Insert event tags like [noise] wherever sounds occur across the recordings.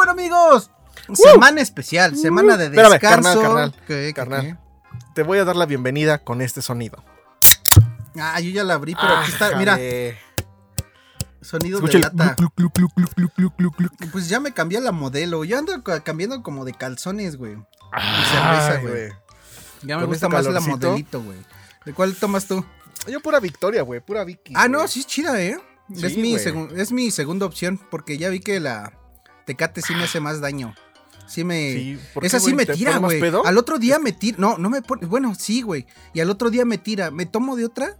bueno, amigos, semana especial, semana de Espérame, descanso. carnal, carnal, ¿Qué, qué, carnal. Te voy a dar la bienvenida con este sonido. qué? Ah, yo ya la abrí, pero aquí está, mira, sonido de lata. gluc, gluc, gluc. Pues ya me cambié la modelo. Yo ando ca- cambiando como de calzones, güey. Ay, cerveza, güey. Ya me gusta este más la modelito, güey. ¿De cuál tomas tú? Yo pura victoria, güey, pura Vicky. Ah, no, güey. sí es chida, ¿eh? es, Sí, mi güey. segun- es mi segunda opción, porque ya vi que la Tecate sí me hace más daño. Sí me... Sí, ¿por Esa qué, sí güey? me ¿Te tira, güey. Al otro día me tira. No, no me pone. Bueno, sí, güey. Y al otro día me tira. Me tomo de otra.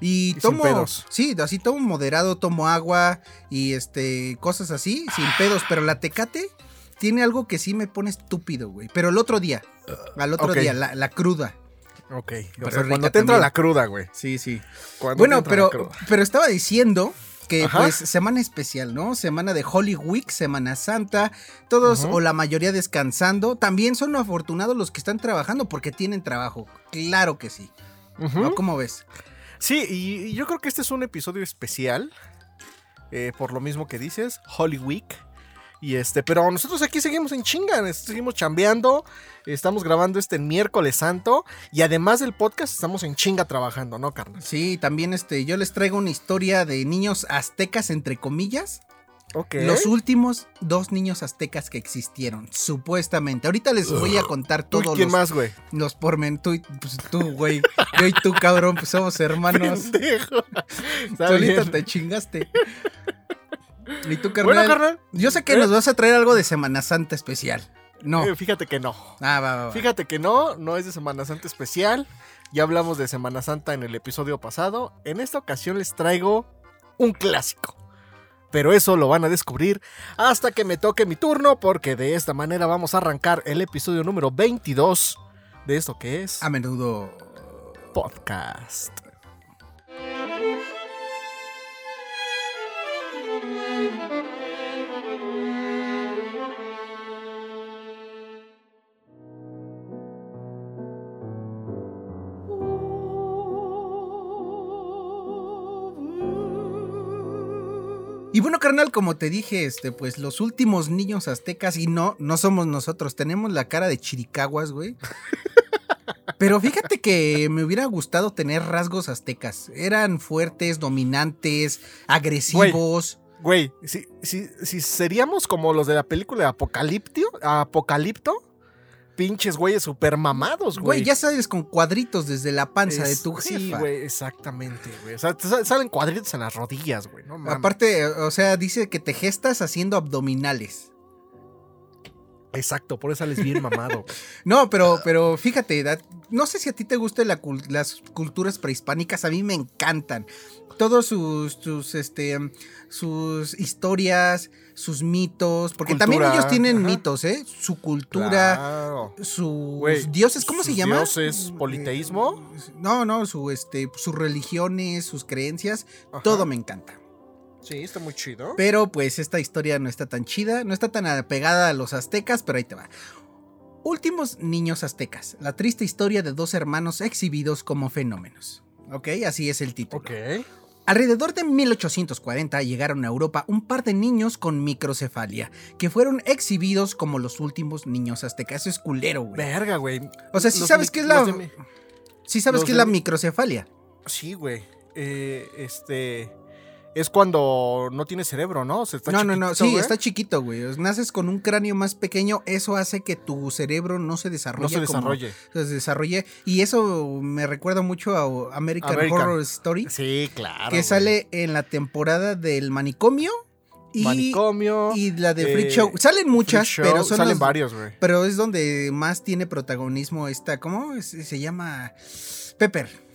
Y, Y sin tomo. pedos. Sí, así tomo moderado, tomo agua y este. cosas así, sin pedos. Pero la tecate tiene algo que sí me pone estúpido, güey. Pero el otro día. Al otro día, la, la cruda. Ok, o sea, cuando te entra también. la cruda, güey. Sí, sí. Cuando Bueno, pero, pero estaba diciendo que Ajá. pues semana especial, ¿no? Semana de Holy Week, Semana Santa, todos o la mayoría descansando. También son afortunados los que están trabajando porque tienen trabajo. Claro que sí. ¿No? ¿Cómo ves? Sí, y, y yo creo que este es un episodio especial. eh, por lo mismo que dices, Holy Week. Y este, pero nosotros aquí seguimos en chinga, seguimos chambeando, estamos grabando este miércoles santo y además del podcast estamos en chinga trabajando, ¿no, carnal? Sí, también este, yo les traigo una historia de niños aztecas, entre comillas. Los últimos dos niños aztecas que existieron, supuestamente. Ahorita les voy a contar ¿Tú todos quién los, más, güey? los pormen. Tú, y- pues, tú, güey. Yo y tú, cabrón, pues somos hermanos. [laughs] Solito te chingaste. ¿Y tú, carnal? Bueno, carnal, Yo sé que ¿eh? nos vas a traer algo de Semana Santa especial. No. eh, fíjate que no. Ah, va, va, va. Fíjate que no, no es de Semana Santa especial. Ya hablamos de Semana Santa en el episodio pasado. En esta ocasión les traigo un clásico. Pero eso lo van a descubrir hasta que me toque mi turno, porque de esta manera vamos a arrancar el episodio número 22 de esto que es A menudo. podcast. Y bueno, carnal, como te dije, este, pues los últimos niños aztecas, y no, no somos nosotros, tenemos la cara de chiricaguas, güey. [laughs] Pero fíjate que me hubiera gustado tener rasgos aztecas. Eran fuertes, dominantes, agresivos. Güey, si, si, si seríamos como los de la película de Apocaliptio, Apocalipto, pinches güeyes super mamados, Güey, ya sabes, con cuadritos desde la panza de tu jefa. Sí, güey, exactamente, güey. O sea, salen cuadritos en las rodillas, güey. No mames. Aparte, o sea, dice que te gestas haciendo abdominales. Exacto, por eso sales bien mamado. [laughs] No, pero, pero fíjate, no sé si a ti te gustan la las culturas prehispánicas, a mí me encantan. Todos sus, sus, este, sus historias, sus mitos, porque también ellos tienen ajá. mitos, ¿eh? Su cultura, Claro. sus dioses, ¿cómo se llama? dioses, politeísmo. No, no, su, este, sus religiones, sus creencias, Ajá. todo me encanta. Sí, está muy chido. Pero pues esta historia no está tan chida, no está tan apegada a los aztecas, pero ahí te va. Últimos niños aztecas, la triste historia de dos hermanos exhibidos como fenómenos. Ok, así es el título. Ok. Alrededor de 1840 llegaron a Europa un par de niños con microcefalia, que fueron exhibidos como los últimos niños aztecas. Eso es culero, güey. Verga, güey. O sea, sí Los sabes qué es la... Sí sabes qué es la mi- microcefalia. Sí, güey. Eh, este. Es cuando no tiene cerebro, ¿no? O sea, está no, no, no, sí, está chiquito, güey. Naces con un cráneo más pequeño, eso hace que tu cerebro no se desarrolle. No se como- desarrolle. se desarrolle. Y eso me recuerda mucho a American, American. Horror Story, Sí, claro. que güey. sale en la temporada del manicomio y, Manicomio. y la de Freak eh, Show. Salen muchas, Show, pero son Salen los- varios, güey. pero es donde más tiene protagonismo esta, ¿cómo se llama? Pepper.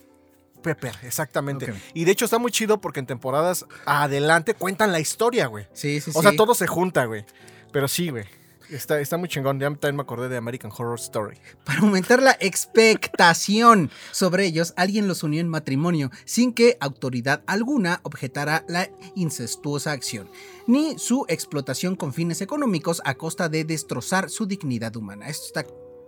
Pepper, exactamente. Y de hecho está muy chido porque en temporadas adelante cuentan la historia, güey. Sí, sí, O sí. sea, todo se junta, güey. Pero sí, güey. Está, está muy chingón. Ya también me acordé de American Horror Story. Para aumentar la expectación sobre ellos, alguien los unió en matrimonio sin que autoridad alguna objetara la incestuosa acción, ni su explotación con fines económicos a costa de destrozar su dignidad humana. Esto está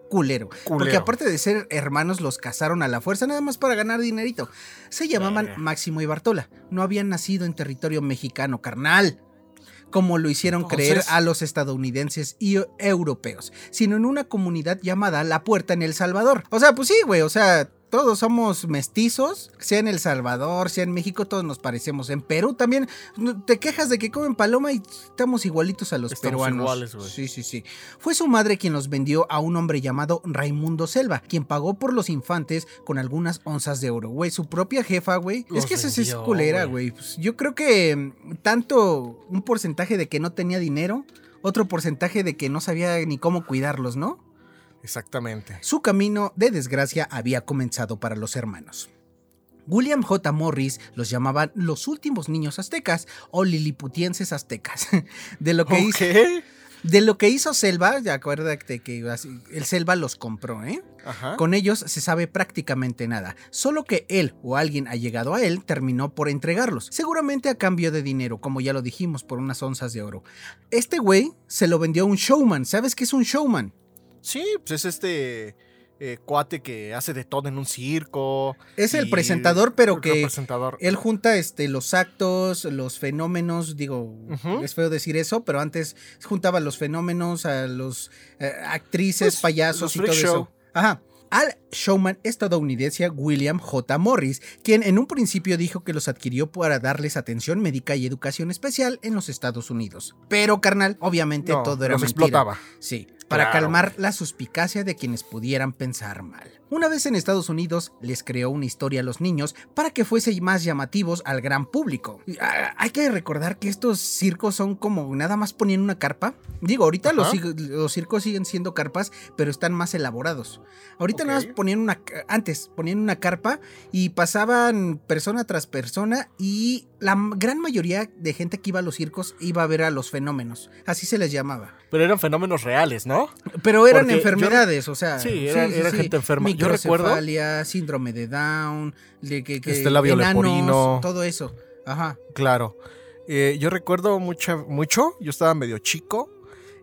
culero. Porque aparte de ser hermanos, los casaron a la fuerza nada más para ganar dinerito. Se llamaban. Máximo y Bartola. No habían nacido en territorio mexicano, carnal. como lo hicieron Entonces- creer a los estadounidenses y europeos, sino en una comunidad llamada La Puerta en El Salvador. O sea, pues sí, güey, o sea, todos somos mestizos, sea en El Salvador, sea en México, todos nos parecemos. En Perú también te quejas de que comen paloma y estamos igualitos a los Estamos peruanos. iguales, güey. sí, sí, sí. Fue su madre quien los vendió a un hombre llamado Raimundo Selva, quien pagó por los infantes con algunas onzas de oro, güey. Su propia jefa, güey. Es que esa es culera, güey. güey. Pues yo creo que mm, tanto un porcentaje de que no tenía dinero, otro porcentaje de que no sabía ni cómo cuidarlos, ¿no? Exactamente. Su camino de desgracia había comenzado para los hermanos. William J. Morris los llamaban los últimos niños aztecas o liliputienses aztecas. [laughs] De lo que, hizo, de lo que hizo Selva, ya acuérdate que así- el Selva los compró, ¿eh? Ajá. Con ellos se sabe prácticamente nada, solo que él o alguien ha llegado a él terminó por entregarlos, seguramente a cambio de dinero, como ya lo dijimos, por unas onzas de oro. Este güey se lo vendió a un showman, ¿sabes qué es un showman? Sí, pues es este eh, cuate que hace de todo en un circo. Es el presentador, pero el que presentador. Él junta este, los actos, los fenómenos, digo, Ujú. es feo decir eso, pero antes juntaba los fenómenos a los eh, actrices, Pues, payasos los y todo show. eso. Ajá. Al showman estadounidense William J. Morris, quien en un principio dijo que los adquirió para darles atención médica y educación especial en los Estados Unidos. Pero, carnal, obviamente No, todo era los mentira. explotaba. Sí, para Claro. calmar la suspicacia de quienes pudieran pensar mal. Una vez en Estados Unidos, les creó una historia a los niños para que fuese más llamativos al gran público. Ah, hay que recordar que estos circos son como nada más ponían una carpa. Digo, ahorita los, los circos siguen siendo carpas, pero están más elaborados. Ahorita nada más ponían una, antes ponían una carpa y pasaban persona tras persona y la gran mayoría de gente que iba a los circos iba a ver a los fenómenos. Así se les llamaba. Pero eran fenómenos reales, ¿no? Pero eran Porque yo- enfermedades, o sea. Sí, era- era gente enferma. Yo recuerdo- síndrome de Down, de que, que Este labio enanos, leporino. todo eso. Ajá. Claro. Eh, yo recuerdo mucha, mucho, yo estaba medio chico.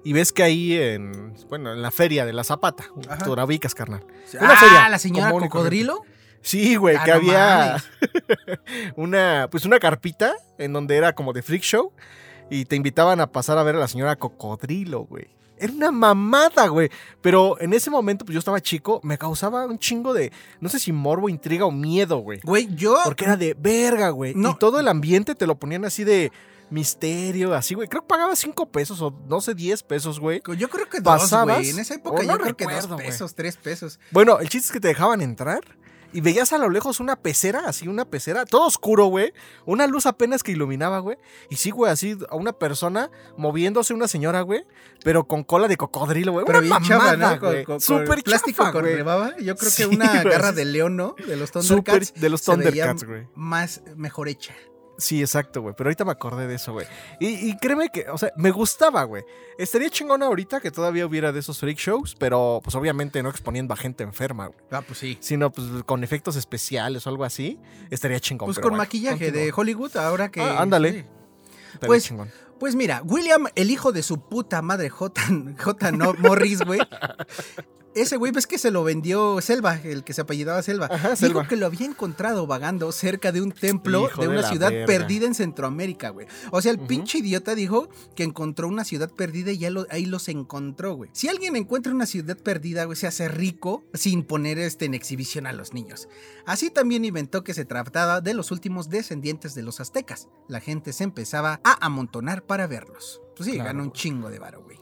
Y ves que ahí en, bueno, en la feria de la Zapata, ubicas, carnal. ah, Una feria la señora cocodrilo. Sí, güey, Ah, que no había [laughs] una, pues una carpita en donde era como de freak show y te invitaban a pasar a ver a la señora Cocodrilo, güey. Era una mamada, güey. Pero en ese momento, pues yo estaba chico, me causaba un chingo de, no sé si morbo, intriga o miedo, güey. Güey, yo. Porque era de verga, güey. No. Y todo el ambiente te lo ponían así de misterio, así, güey. Creo que pagaba 5 pesos o no sé, 10 pesos, güey. Yo creo que dos, ¿Pasabas? güey. En esa época yo no creo que recuerdo, dos güey. pesos, tres pesos. Bueno, el chiste es que te dejaban entrar y veías a lo lejos una pecera, así una pecera, todo oscuro, güey. Una luz apenas que iluminaba, güey. Y sí, güey, así a una persona moviéndose, una señora, güey, pero con cola de cocodrilo, güey. Pero Una bien ¿no? Con, Súper plástico chafa, con rebaba. Yo creo que una güey, garra de león, ¿no? De los Súper Thundercats. de los Thundercats, güey. Más, mejor hecha. Sí, exacto, güey. Pero ahorita me acordé de eso, güey. Y, y créeme que, o sea, me gustaba, güey. Estaría chingón ahorita que todavía hubiera de esos freak shows, pero pues obviamente no exponiendo a gente enferma, güey. Ah, pues sí. Sino pues con efectos especiales o algo así, estaría chingón. Pues pero con bueno, maquillaje de Hollywood, ahora que. Ah, ándale. sí. Pues, chingón. Pues mira, William, el hijo de su puta madre J. J. No, Morris, güey. Ese güey, ves que se lo vendió Selva, el que se apellidaba Selva. Ajá, Dijo que lo había encontrado vagando cerca de un templo Hijo de una ciudad verga. perdida en Centroamérica, güey. O sea, el pinche idiota dijo que encontró una ciudad perdida y ya lo- ahí los encontró, güey. Si alguien encuentra una ciudad perdida, güey, se hace rico sin poner este en exhibición a los niños. Así también inventó que se trataba de los últimos descendientes de los aztecas. La gente se empezaba a amontonar para verlos. Pues sí, Claro, ganó un güey. chingo de varo, güey.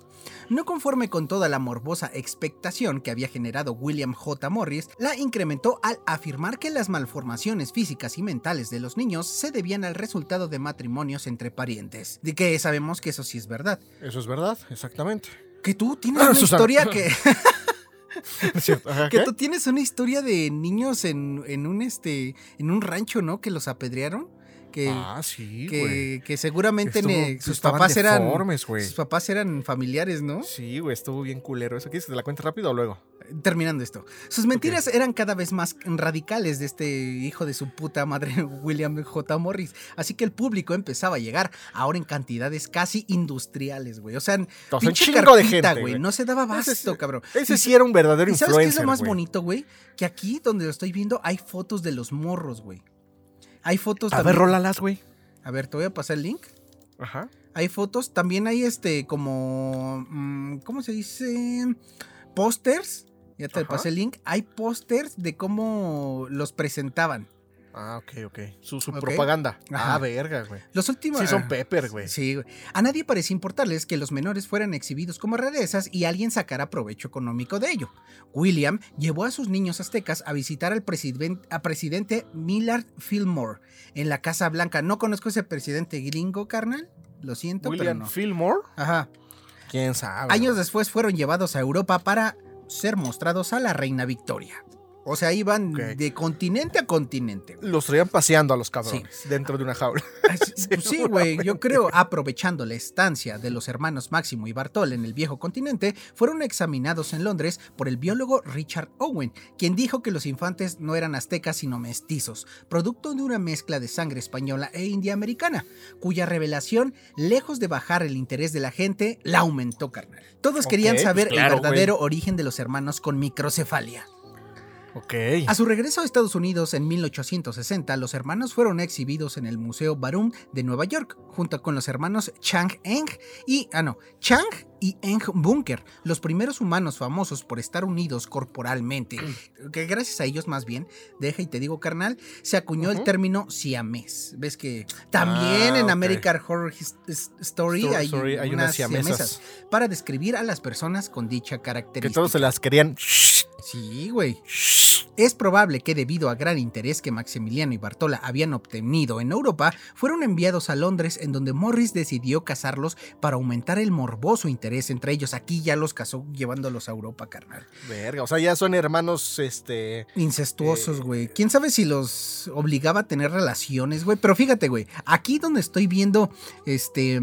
No conforme con toda la morbosa expectación que había generado William J. Morris, la incrementó al afirmar que las malformaciones físicas y mentales de los niños se debían al resultado de matrimonios entre parientes. De que sabemos que eso sí es verdad. Eso es verdad, exactamente. Que tú [clears throat] tienes una Susana. historia que, [laughs] [laughs] que tú tienes una historia de niños en, en un este en un rancho, ¿no? Que los apedrearon. Que, Ah, sí, que, que seguramente Estuvo- ne- sus papás eran deformes, sus papás eran familiares, ¿no? Sí, güey, estuvo bien culero. ¿Eso quieres que te la cuente rápido o luego? Terminando esto. Sus mentiras eran cada vez más radicales de este hijo de su puta madre, [laughs] William J. Morris. Así que el público empezaba a llegar ahora en cantidades casi industriales, güey. O sea, un pinche chingo de gente, güey. No se daba basto, cabrón. Ese Y- sí era un verdadero ¿Y sabes qué es influencer, lo más bonito, güey? Que aquí donde lo estoy viendo hay fotos de los morros, güey. Hay fotos A ver, también- rólalas, güey. A ver, te voy a pasar el link. Ajá. Hay fotos, también hay este como, mm, ¿cómo se dice? Pósters. Ya te Ajá. pasé el link. Hay pósters de cómo los presentaban. Ah, ok, ok. Su, propaganda. Ajá. Ah, verga, güey. Los últimos. Sí, son Pepper, güey. Sí, güey. A nadie parecía importarles que los menores fueran exhibidos como rarezas y alguien sacara provecho económico de ello. William llevó a sus niños aztecas a visitar al presiden- a presidente Millard Fillmore en la Casa Blanca. No conozco ese presidente gringo, carnal. Lo siento, William pero no. Fillmore. Ajá. ¿Quién sabe? Años después fueron llevados a Europa para ser mostrados a la reina Victoria. O sea, iban de continente a continente. güey. Los traían paseando a los cabrones dentro de una jaula. [laughs] [laughs] Sí, pues sí, güey, yo creo, aprovechando la estancia de los hermanos Máximo y Bartol en el viejo continente, fueron examinados en Londres por el biólogo Richard Owen, quien dijo que los infantes no eran aztecas sino mestizos, producto de una mezcla de sangre española e india americana, cuya revelación, lejos de bajar el interés de la gente, la aumentó, carnal. Todos querían pues saber claro, el verdadero origen de los hermanos con microcefalia. Ok. A su regreso a Estados Unidos en 1860, los hermanos fueron exhibidos en el Museo Barum de Nueva York, junto con los hermanos Chang Eng y, ah no, Chang y Eng Bunker, los primeros humanos famosos por estar unidos corporalmente, que gracias a ellos más bien, deja y te digo carnal, se acuñó el término siamés. ¿Ves que también Ah, en. American Horror His- Story, Story- hay, unas unas siamesas. siamesas para describir a las personas con dicha Que característica? todos se las querían. Sí, güey. Es probable que debido a gran interés que Maximiliano y Bartola habían obtenido en Europa, fueron enviados a Londres en donde Morris decidió casarlos para aumentar el morboso interés entre ellos. Aquí ya los casó llevándolos a Europa, carnal. Verga, o sea, ya son hermanos, este. Incestuosos, Eh, güey. ¿Quién sabe si los obligaba a tener relaciones, güey? Pero fíjate, güey, aquí donde estoy viendo este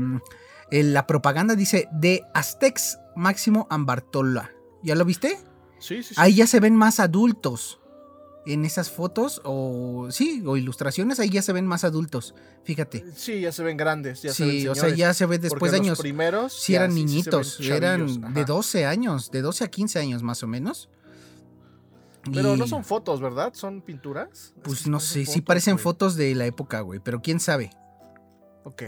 la propaganda dice de Aztecs Máximo and Bartola. ¿Ya lo viste? Sí, sí, sí. Ahí ya se ven más adultos. En esas fotos o sí, o ilustraciones, ahí ya se ven más adultos. Fíjate. Sí, ya se ven grandes. Ya se ven Sí, o sea, ya se ve después de los años. primeros. Sí, eran sí- sí niñitos, eran de ajá. 12 años, de 12 a 15 años más o menos. Pero Y, no son fotos, ¿verdad? ¿Son pinturas? Pues no sé, sí parecen güey. fotos de la época, güey, pero quién sabe. Ok.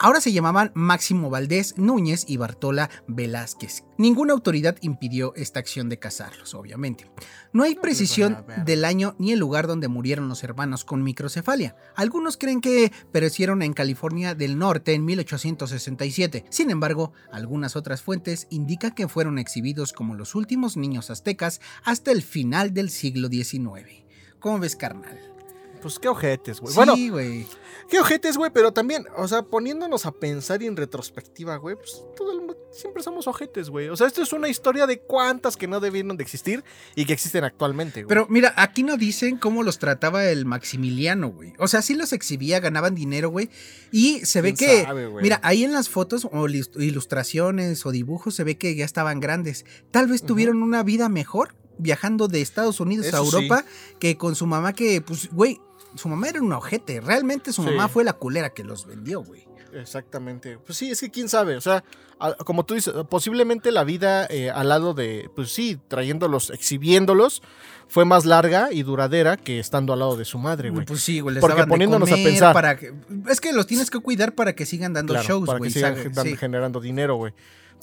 Ahora se llamaban Máximo Valdés Núñez y Bartola Velázquez. Ninguna autoridad impidió esta acción de casarlos, obviamente. No hay precisión pues, ver. del año ni el lugar donde murieron los hermanos con microcefalia. Algunos creen que perecieron en California del Norte en 1867. Sin embargo, algunas otras fuentes indican que fueron exhibidos como los últimos niños aztecas hasta el final del siglo XIX. ¿Cómo ves, carnal? Pues qué ojetes, güey. Bueno, Sí, güey. qué ojetes, güey, pero también, o sea, poniéndonos a pensar y en retrospectiva, güey, pues todo el mu- siempre somos ojetes, güey. O sea, esto es una historia de cuántas que no debieron de existir y que existen actualmente, güey. Pero mira, aquí no dicen cómo los trataba el Maximiliano, güey. O sea, sí los exhibía, ganaban dinero, güey. Y se ve ¿Quién que, sabe, mira, ahí en las fotos o ilus- ilustraciones o dibujos se ve que ya estaban grandes. Tal vez tuvieron una vida mejor viajando de Estados Unidos a sí. Europa que con su mamá que, pues, güey, su mamá era un ojete. Realmente su Sí. mamá fue la culera que los vendió, güey. Exactamente. Pues sí, es que quién sabe. O sea, a- como tú dices, posiblemente la vida eh, al lado de, pues sí, trayéndolos, exhibiéndolos, fue más larga y duradera que estando al lado de su madre, güey. Pues sí, güey, les Porque de poniéndonos a pensar- para que- es que los tienes que cuidar para que sigan dando Claro, shows, para güey. que sigan generando dinero, güey.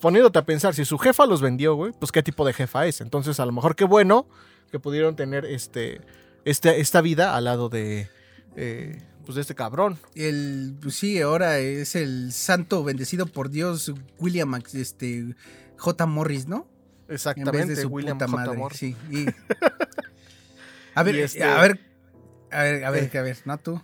Poniéndote a pensar, si su jefa los vendió, güey, pues qué tipo de jefa es. Entonces, a lo mejor qué bueno que pudieron tener este, este esta vida al lado de, eh, pues de este cabrón. El, pues sí, ahora es el santo bendecido por Dios, William este, J. Morris, ¿no? En vez Exactamente, de su William puta J. madre. Morris. Sí. y- [laughs] a ver, Y este- a ver, a ver, a ver, Eh. a ver, ¿no tú?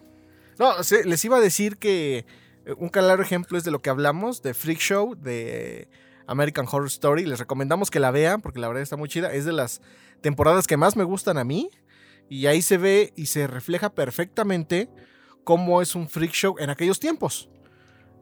No, les iba a decir que eh, un claro ejemplo es de lo que hablamos, de Freak Show, de American Horror Story. Les recomendamos que la vean porque la verdad está muy chida. Es de las temporadas que más me gustan a mí. Y ahí se ve y se refleja perfectamente cómo es un freak show en aquellos tiempos.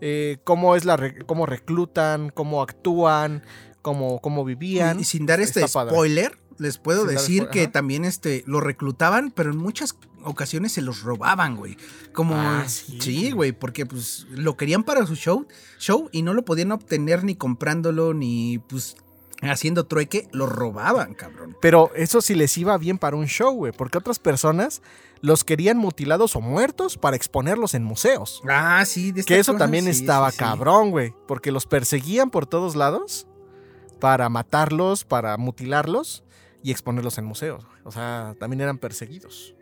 Eh, cómo es la re- cómo reclutan, cómo actúan, cómo, cómo vivían. Y, sin dar este Está padre. spoiler, les puedo Sin decir que ajá. también este, lo reclutaban, pero en muchas ocasiones se los robaban, güey. Como, Ah, sí. sí, güey, porque pues lo querían para su show, show y no lo podían obtener ni comprándolo, ni pues haciendo trueque, lo robaban, cabrón. Pero eso sí les iba bien para un show, güey, porque otras personas los querían mutilados o muertos para exponerlos en museos. Ah, sí, de Que eso también sí, estaba sí, cabrón, güey, porque los perseguían por todos lados para matarlos, para mutilarlos y exponerlos en museos. O sea, también eran perseguidos.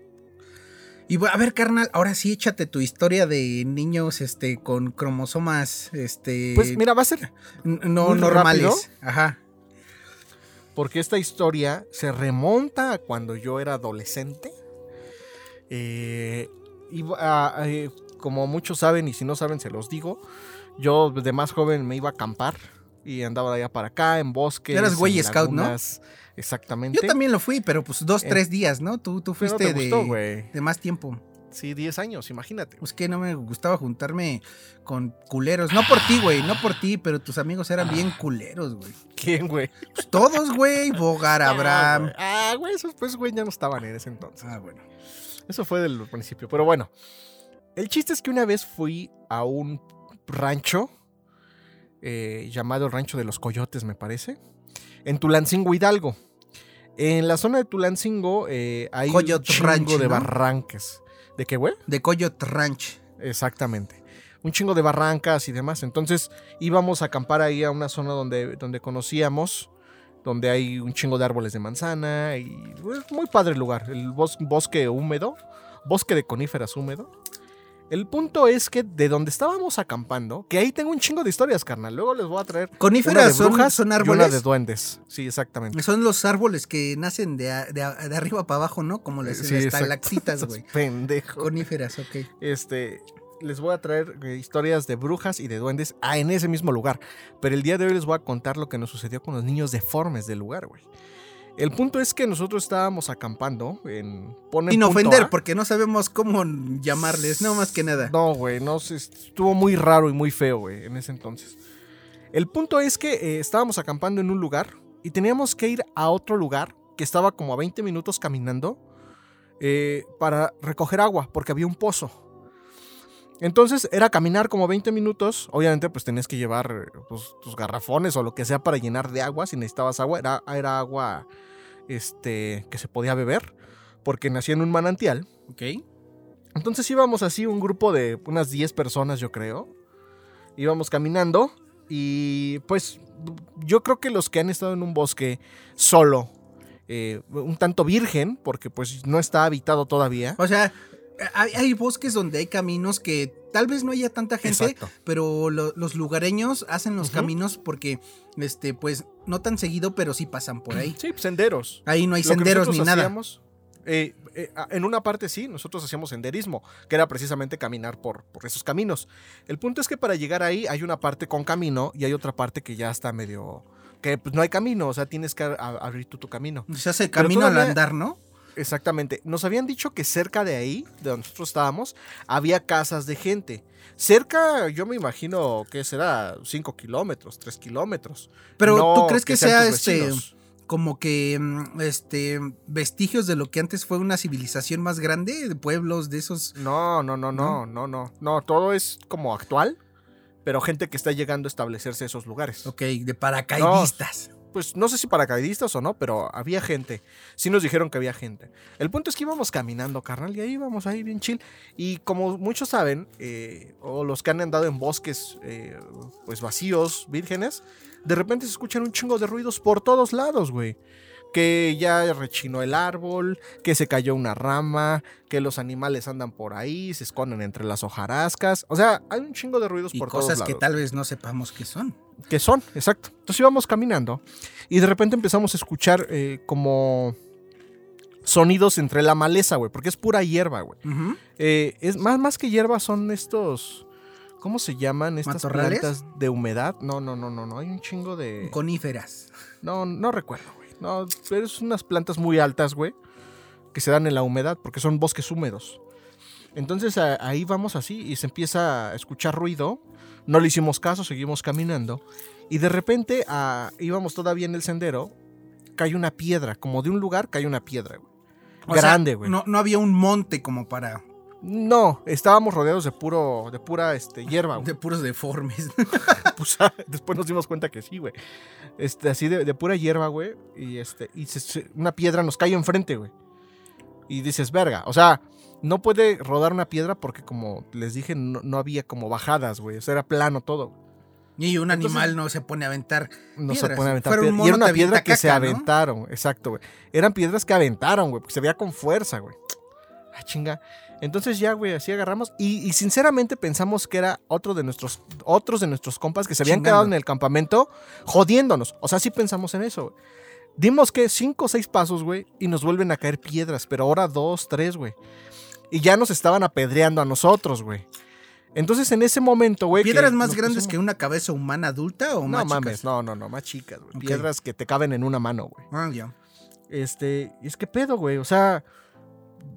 Y a ver, carnal, ahora sí échate tu historia de niños este con cromosomas este Pues mira, va a ser no normales. rápido. Ajá. Porque esta historia se remonta a cuando yo era adolescente. Eh, iba a- eh, como muchos saben, y si no saben, se los digo. Yo de más joven me iba a acampar y andaba de allá para acá, en bosques. Eras en Scout, ¿no? Exactamente. Yo también lo fui, pero pues dos, tres días, ¿no? Tú, tú fuiste te gustó, de, güey. de más tiempo. Sí, 10 años, imagínate. Pues que no me gustaba juntarme con culeros. No por ti, güey, no por ti, pero tus amigos eran bien culeros, güey. ¿Quién, güey? Pues todos, güey. Bogar, [laughs] Abraham. Ah, güey, esos pues, güey, ya no estaban en ese entonces. Ah, bueno. Eso fue del principio. Pero bueno, el chiste es que una vez fui a un rancho eh, llamado el Rancho de los Coyotes, me parece, en Tulancingo, Hidalgo. En la zona de Tulancingo eh, hay Coyote un Ranch, de ¿no? barrancas. ¿De qué, güey? De Coyote Ranch. Exactamente. Un chingo de barrancas y demás. Entonces íbamos a acampar ahí a una zona donde, donde conocíamos, donde hay un chingo de árboles de manzana y pues, muy padre el lugar. El bos- bosque húmedo, bosque de coníferas húmedo. El punto es que de donde estábamos acampando, que ahí tengo un chingo de historias, carnal. Luego les voy a traer Coníferas son, brujas son y una árboles. de duendes. Sí, exactamente. Son los árboles que nacen de, a- de a- de arriba para abajo, ¿no? Como las Sí, exacto. estalactitas, [laughs] güey. pendejos. Coníferas, ok. este, les voy a traer eh, historias de brujas y de duendes ah, en ese mismo lugar. Pero el día de hoy les voy a contar lo que nos sucedió con los niños deformes del lugar, güey. El punto es que nosotros estábamos acampando en... pon en Sin ofender, A. porque no sabemos cómo llamarles, no más que nada. No, güey, no estuvo muy raro y muy feo, güey, en ese entonces. El punto es que eh, estábamos acampando en un lugar y teníamos que ir a otro lugar que estaba como a 20 minutos caminando eh, para recoger agua, porque había un pozo. Entonces era caminar como 20 minutos. Obviamente, pues tenías que llevar pues, tus garrafones o lo que sea para llenar de agua. Si necesitabas agua, era, era agua este, que se podía beber, porque nacía en un manantial. Ok. Entonces íbamos así, un grupo de unas 10 personas, yo creo. Íbamos caminando y pues yo creo que los que han estado en un bosque solo, eh, un tanto virgen, porque pues no está habitado todavía. O sea, hay, hay bosques donde hay caminos que tal vez no haya tanta gente, Exacto. pero lo- los lugareños hacen los caminos porque, este, pues, no tan seguido, pero sí pasan por ahí. Sí, senderos. Ahí no hay Lo senderos ni nada. hacíamos, eh, eh, en una parte sí, nosotros hacíamos senderismo, que era precisamente caminar por, por esos caminos. El punto es que para llegar ahí hay una parte con camino y hay otra parte que ya está medio... que pues no hay camino, o sea, tienes que abrir tú tu camino. Se hace camino al andar, ¿no? Exactamente. Nos habían dicho que cerca de ahí, de donde nosotros estábamos, había casas de gente. Cerca, yo me imagino que será 5 kilómetros, 3 kilómetros. Pero No ¿tú crees que, sea este como que mm, este vestigios de lo que antes fue una civilización más grande, de pueblos de esos? No, no, no, no, no, no. No, todo es como actual, pero gente que está llegando a establecerse esos lugares. Ok, de paracaidistas. Pues no sé si paracaidistas o no, pero había gente. Sí nos dijeron que había gente. El punto es que íbamos caminando, carnal, y ahí íbamos ahí bien chill. Y como muchos saben, eh, o los que han andado en bosques eh, pues vacíos, vírgenes, de repente se escuchan un chingo de ruidos por todos lados, güey. Que ya rechinó el árbol, que se cayó una rama, que los animales andan por ahí, se esconden entre las hojarascas. O sea, hay un chingo de ruidos y por todos cosas lados que tal vez no sepamos qué son. Que son, exacto. Entonces íbamos caminando y de repente empezamos a escuchar eh, como sonidos entre la maleza, güey, porque es pura hierba, güey. Eh, es más, más que hierba son estos, ¿cómo se llaman estas ¿Matorrales? plantas de humedad? No, no, no, no, no, hay un chingo de, Coníferas. no, no recuerdo, güey. No, pero es unas plantas muy altas, güey, que se dan en la humedad porque son bosques húmedos. Entonces a- ahí vamos así y se empieza a escuchar ruido. No le hicimos caso, seguimos caminando. Y de repente ah, íbamos todavía en el sendero. Cae una piedra, como de un lugar cae una piedra, güey. O sea, Grande, güey. no, no había un monte como para. No, estábamos rodeados de puro, de pura este, hierba, güey. [laughs] De puros deformes. [laughs] Pues, ah, después nos dimos cuenta que sí, güey. Este, así de, de pura hierba, güey. Y este, y se- se- una piedra nos cae enfrente, güey. Y dices, verga. O sea, no puede rodar una piedra porque, como les dije, no, no había como bajadas, güey. O sea, era plano todo. Y un Entonces- animal no se pone a aventar. No se Piedras. pone a aventar Fuera un piedra. Y era una piedra que se aventaron. Exacto, güey. Eran piedras que aventaron, güey. Porque se veía con fuerza, güey. Ah, chinga. Entonces ya, güey, así agarramos. Y, y sinceramente pensamos que era otro de nuestros, otros de nuestros compas que se habían Chingando. quedado en el campamento jodiéndonos. O sea, sí pensamos en eso, güey. Dimos que cinco o seis pasos, güey, y nos vuelven a caer piedras, pero ahora dos, tres, güey. Y ya nos estaban apedreando a nosotros, güey. Entonces en ese momento, güey. ¿Piedras más grandes pusimos- que una cabeza humana adulta o No más mames, chicas? no, no, no, más chicas, güey. Piedras que te caben en una mano, güey. Ah, ya. Este, es que pedo, güey. O sea,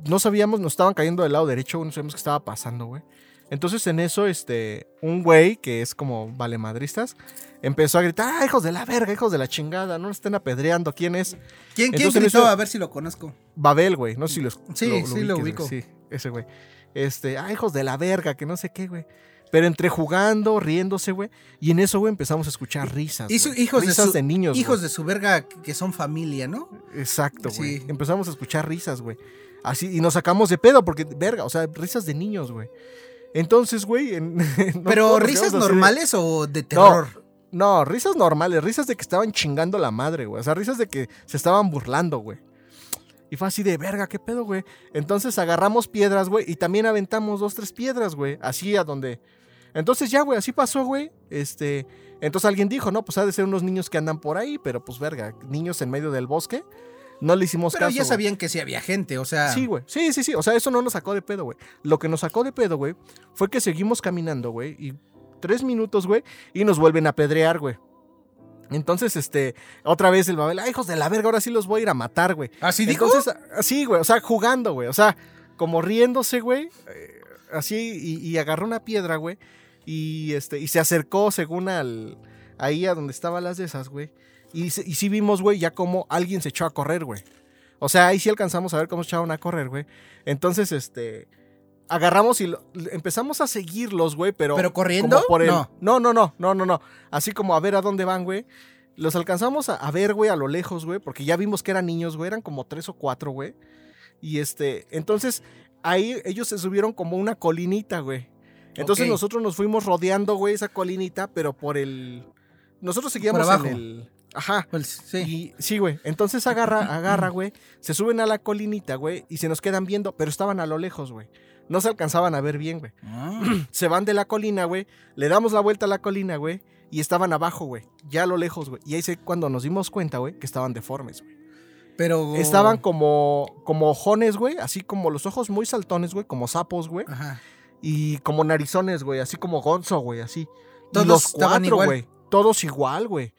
no sabíamos, nos estaban cayendo del lado derecho, no sabíamos qué estaba pasando, güey. Entonces en eso, este, un güey que es como valemadristas, empezó a gritar, ah, hijos de la verga, hijos de la chingada, no nos estén apedreando. ¿Quién es? ¿Quién, quién Entonces, en gritó? eso- A ver si lo conozco. Babel, güey. No sé si lo Sí, sí, lo ubiques, ubico. güey. Sí, ese güey. Este, ah, hijos de la verga, que no sé qué, güey. Pero entre jugando, riéndose, güey. Y en eso, güey, empezamos a escuchar risas. Y su- güey. hijos de risas su- niños. Hijos de su verga que son familia, ¿no? Exacto, güey. Sí. Empezamos a escuchar risas, güey. Así, y nos sacamos de pedo, porque, verga, o sea, risas de niños, güey. Entonces, güey. en- [laughs] no Pero risas de- normales o de terror. No, risas normales, risas de que estaban chingando la madre, güey. O sea, risas de que se estaban burlando, güey. Y fue así de verga, ¿qué pedo, güey? Entonces agarramos piedras, güey, y también aventamos dos, tres piedras, güey. Así a donde. Entonces ya, güey, así pasó, güey. Este. Entonces alguien dijo, no, pues ha de ser unos niños que andan por ahí, pero pues verga, niños en medio del bosque. No le hicimos Pero caso. ya güey. sabían que sí había gente, o sea. Sí, güey. Sí, sí, sí. O sea, eso no nos sacó de pedo, güey. Lo que nos sacó de pedo, güey, fue que seguimos caminando, güey. Y tres minutos, güey, y nos vuelven a pedrear, güey. Entonces, este, otra vez el Babel, ah, hijos de la verga, ahora sí los voy a ir a matar, güey. ¿Así dijo? Entonces, así, güey, o sea, jugando, güey. O sea, como riéndose, güey. eh, así, y, y agarró una piedra, güey. Y este, y se acercó según al. Ahí a donde estaban las de esas, güey. Y, sí vimos, güey, ya como alguien se echó a correr, güey. O sea, ahí sí alcanzamos a ver cómo se echaban a correr, güey. Entonces, este. Agarramos y lo- empezamos a seguirlos, güey, pero. ¿Pero corriendo? por el- No. no, no, no, no, no, no. Así como a ver a dónde van, güey. Los alcanzamos a, a ver, güey, a lo lejos, güey, porque ya vimos que eran niños, güey, eran como tres o cuatro, güey. Y este, entonces ahí ellos se subieron como una colinita, güey. Entonces nosotros nos fuimos rodeando, güey, esa colinita, pero por el... Nosotros seguíamos abajo. en el... Ajá. Pues, sí. Y sí, güey. Entonces agarra, [laughs] agarra, güey. Se suben a la colinita, güey, y se nos quedan viendo, pero estaban a lo lejos, güey. No se alcanzaban a ver bien, güey Ah. [clears throat] se van de la colina, güey. Le damos la vuelta a la colina, güey. Y estaban abajo, güey. Ya a lo lejos, güey. Y ahí se cuando nos dimos cuenta, güey, que estaban deformes, güey. Pero. Estaban como, como ojones, güey. Así como los ojos muy saltones, güey. Como sapos, güey. Ajá. Y como narizones, güey. Así como gonzo, güey. Así. Y Todos los estaban cuatro, güey. Todos igual, güey.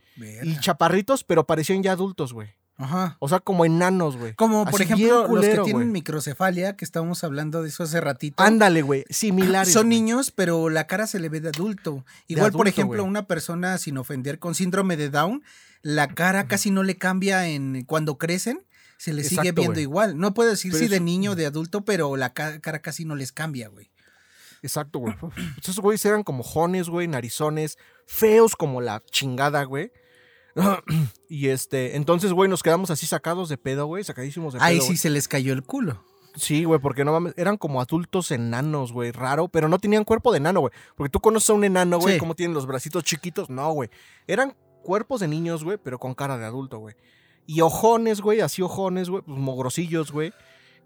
Y chaparritos, pero parecían ya adultos, güey. Ajá. O sea, como enanos, güey. Como por Así ejemplo los que tienen microcefalia, que estábamos hablando de eso hace ratito. Ándale, güey. Similares. Son niños, pero la cara se le ve de adulto. Igual, por adulto, ejemplo, güey. una persona sin ofender con síndrome de Down, la cara casi no le cambia en cuando crecen, se les sigue viendo igual. No puedo decir Pero si de niño o de adulto, pero la ca- cara casi no les cambia, güey. Exacto, güey. [clears throat] Esos güeyes eran como jones, güey, narizones, feos como la chingada, güey. [clears throat] y este, entonces, güey, nos quedamos así sacados de pedo, güey, sacadísimos de pedo. Ahí sí se les cayó el culo. Sí, güey, porque no mames, eran como adultos enanos, güey, raro, pero no tenían cuerpo de enano, güey. Porque tú conoces a un enano, güey, Sí. cómo tienen los bracitos chiquitos. No, güey. Eran cuerpos de niños, güey, pero con cara de adulto, güey. Y ojones, güey, así ojones, güey, pues mogrosillos, güey.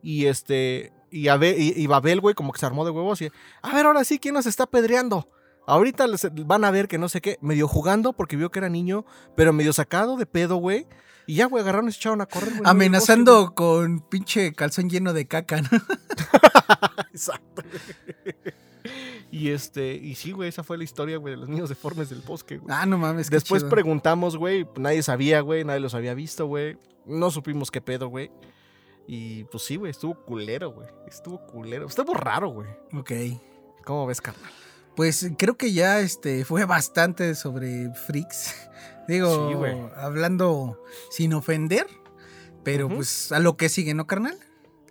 Y este, y, Abe- y, y Babel, güey, como que se armó de huevos y, a ver, ahora sí, ¿quién nos está pedreando? Ahorita les- van a ver que no sé qué, medio jugando porque vio que era niño, pero medio sacado de pedo, güey. Y ya, güey, agarraron y se echaron a correr, güey. bosque, Amenazando con pinche calzón lleno de caca, ¿no? [laughs] Exacto. y este, y sí, güey, esa fue la historia, güey, de los niños deformes del bosque, güey. Ah, no mames. qué Después chido. preguntamos, güey, nadie sabía, güey, nadie los había visto, güey. No supimos qué pedo, güey. Y pues sí, güey, estuvo culero, güey. Estuvo culero. Estuvo raro, güey. Ok. ¿Cómo ves, carnal? Pues creo que ya este, fue bastante sobre freaks. [laughs] Digo, hablando sin ofender, pero pues a lo que sigue, ¿no, carnal?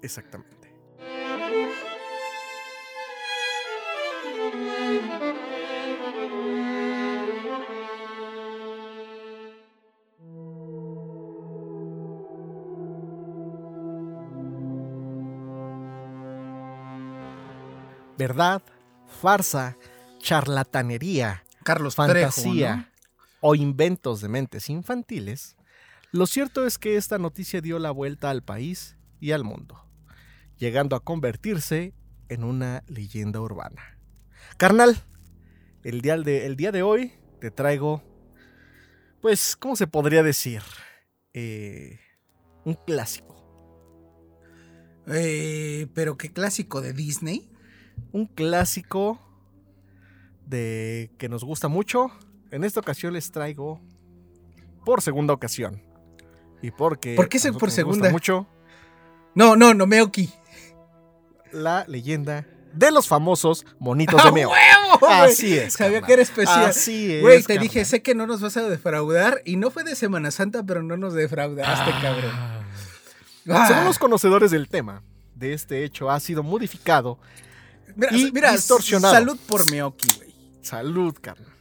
Exactamente. verdad, farsa, charlatanería, Carlos fantasía Trejo, ¿no? o inventos de mentes infantiles, lo cierto es que esta noticia dio la vuelta al país y al mundo, llegando a convertirse en una leyenda urbana. Carnal, el día de, el día de hoy te traigo, pues, ¿cómo se podría decir? Eh, un clásico. Eh, pero qué clásico de Disney. Un clásico de que nos gusta mucho. En esta ocasión les traigo por segunda ocasión. Y porque ¿Por qué se- por gusta segunda? mucho No, no, no, Meoki. la leyenda de los famosos monitos [laughs] ¡A de Meo. Así es. Sabía carnal. que era especial. Así es. Güey, te carnal. dije, sé que no nos vas a defraudar. Y no fue de Semana Santa, pero no nos defraudaste, cabrón. Ah. Según los conocedores del tema, de este hecho ha sido modificado. Mira, y mira, distorsionado. salud por Meoki, güey. Salud, carnal.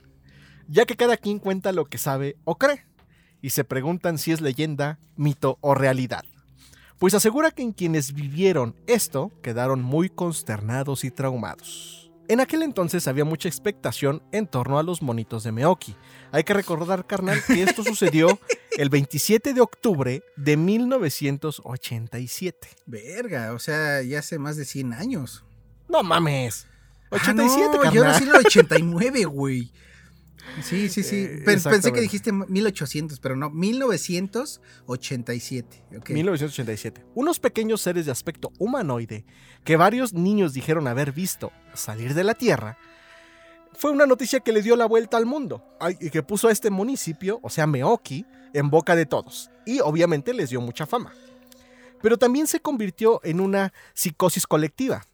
Ya que cada quien cuenta lo que sabe o cree. Y se preguntan si es leyenda, mito o realidad. Pues asegura que en quienes vivieron esto quedaron muy consternados y traumados. En aquel entonces había mucha expectación en torno a los monitos de Meoki. Hay que recordar, carnal, que esto [laughs] sucedió el 27 de octubre de 1987. Verga, o sea, ya hace más de 100 años. No mames. Ah, 87, no, carnal. Yo nací en el 89, güey. Sí, sí, sí. Eh, Pen- pensé que dijiste 1800, pero no, 1987. ok. 1987. Unos pequeños seres de aspecto humanoide que varios niños dijeron haber visto salir de la Tierra fue una noticia que le dio la vuelta al mundo y que puso a este municipio, o sea, Meoki, en boca de todos. Y obviamente les dio mucha fama. Pero también se convirtió en una psicosis colectiva,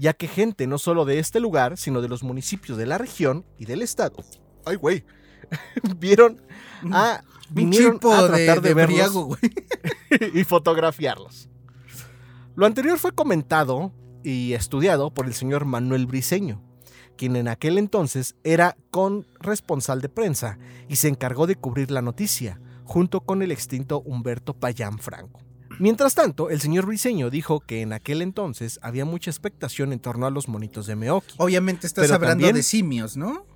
ya que gente no solo de este lugar, sino de los municipios de la región y del estado, ay güey, [laughs] vieron a... Un Vinieron a tratar de, de verlos briago, [laughs] y fotografiarlos. Lo anterior fue comentado y estudiado por el señor Manuel Briceño, quien en aquel entonces era corresponsal de prensa y se encargó de cubrir la noticia, junto con el extinto Humberto Payán Franco. Mientras tanto, el señor Briceño dijo que en aquel entonces había mucha expectación en torno a los monitos de Meoki. Obviamente estás Pero hablando también- de simios, ¿no?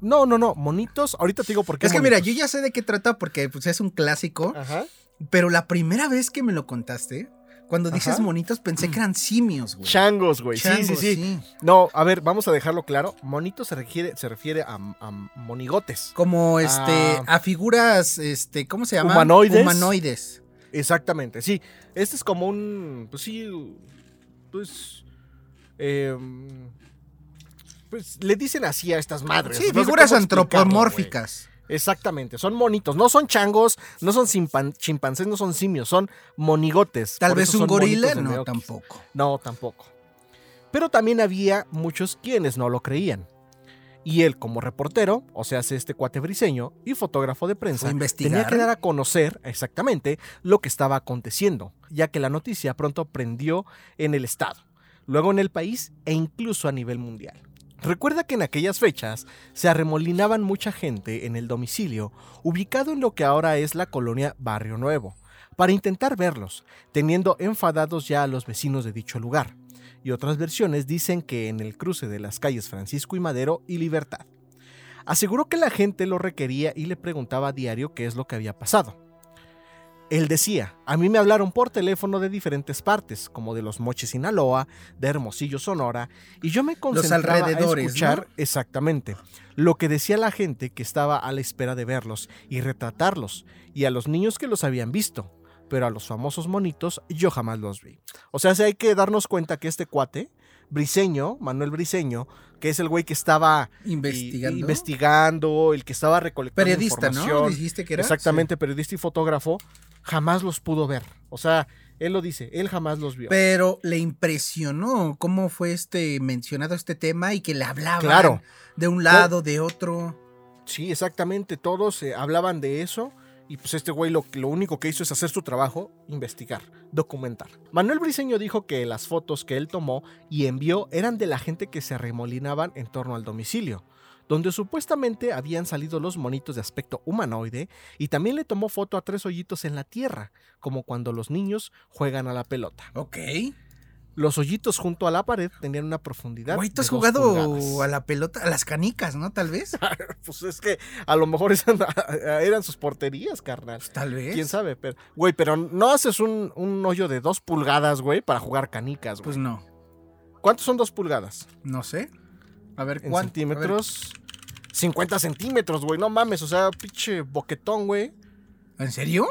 No, no, no, monitos, ahorita te digo por qué. Es que mira, yo ya sé de qué trata porque pues, es un clásico, Ajá. pero la primera vez que me lo contaste, cuando dices Ajá. monitos pensé que eran simios, güey. Changos, güey. Sí, sí, sí. No, a ver, vamos a dejarlo claro. Monito se refiere, se refiere a, a monigotes. Como este, Ah. a figuras, este, ¿cómo se llama? Humanoides. Humanoides. Exactamente, sí. Este es como un. Pues sí. Pues. eh, pues le dicen así a estas madres. Sí, no figuras antropomórficas. Exactamente, son monitos, no son changos, no son chimpan- chimpancés, no son simios, son monigotes. Tal Por vez un gorila, no, tampoco. No, tampoco. Pero también había muchos quienes no lo creían. Y él, como reportero, o sea, hace este cuate briseño y fotógrafo de prensa, tenía que dar a conocer exactamente lo que estaba aconteciendo, ya que la noticia pronto prendió en el Estado, luego en el país e incluso a nivel mundial. Recuerda que en aquellas fechas se arremolinaban mucha gente en el domicilio, ubicado en lo que ahora es la colonia Barrio Nuevo, para intentar verlos, teniendo enfadados ya a los vecinos de dicho lugar. Y otras versiones dicen que en el cruce de las calles Francisco y Madero y Libertad. Aseguró que la gente lo requería y le preguntaba a diario qué es lo que había pasado. Él decía, a mí me hablaron por teléfono de diferentes partes, como de Los Mochis, Sinaloa, de Hermosillo, Sonora, y yo me concentraba alrededores, a escuchar ¿no? exactamente lo que decía la gente que estaba a la espera de verlos y retratarlos, y a los niños que los habían visto, pero a los famosos monitos yo jamás los vi. O sea, sí hay que darnos cuenta que este cuate, Briseño, Manuel Briseño, que es el güey que estaba y- Investigando. investigando, el que estaba recolectando Periodista, ¿no? Dijiste que era. Exactamente, periodista y fotógrafo, jamás los pudo ver. O sea, él lo dice, él jamás los vio. Pero le impresionó cómo fue este mencionado este tema y que le hablaban Claro. de un lado, de otro. Sí, exactamente, todos eh, hablaban de eso y pues este güey lo, lo único que hizo es hacer su trabajo, investigar, documentar. Manuel Briseño dijo que las fotos que él tomó y envió eran de la gente que se arremolinaban en torno al domicilio, donde supuestamente habían salido los monitos de aspecto humanoide y también le tomó foto a tres hoyitos en la tierra, como cuando los niños juegan a la pelota. Ok. Los hoyitos junto a la pared tenían una profundidad. Güey, tú has jugado pulgadas. a la pelota, a las canicas, ¿no? Tal vez. [laughs] Pues es que a lo mejor eran, [laughs] eran sus porterías, carnal. Pues tal vez. ¿Quién sabe? Pero, güey, pero no haces un, un hoyo de dos pulgadas, güey, para jugar canicas, güey. Pues no. ¿Cuántos son dos pulgadas? No sé. A ver, En ¿cuánto? centímetros. 50 centímetros, güey. No mames, o sea, pinche boquetón, güey. ¿En serio?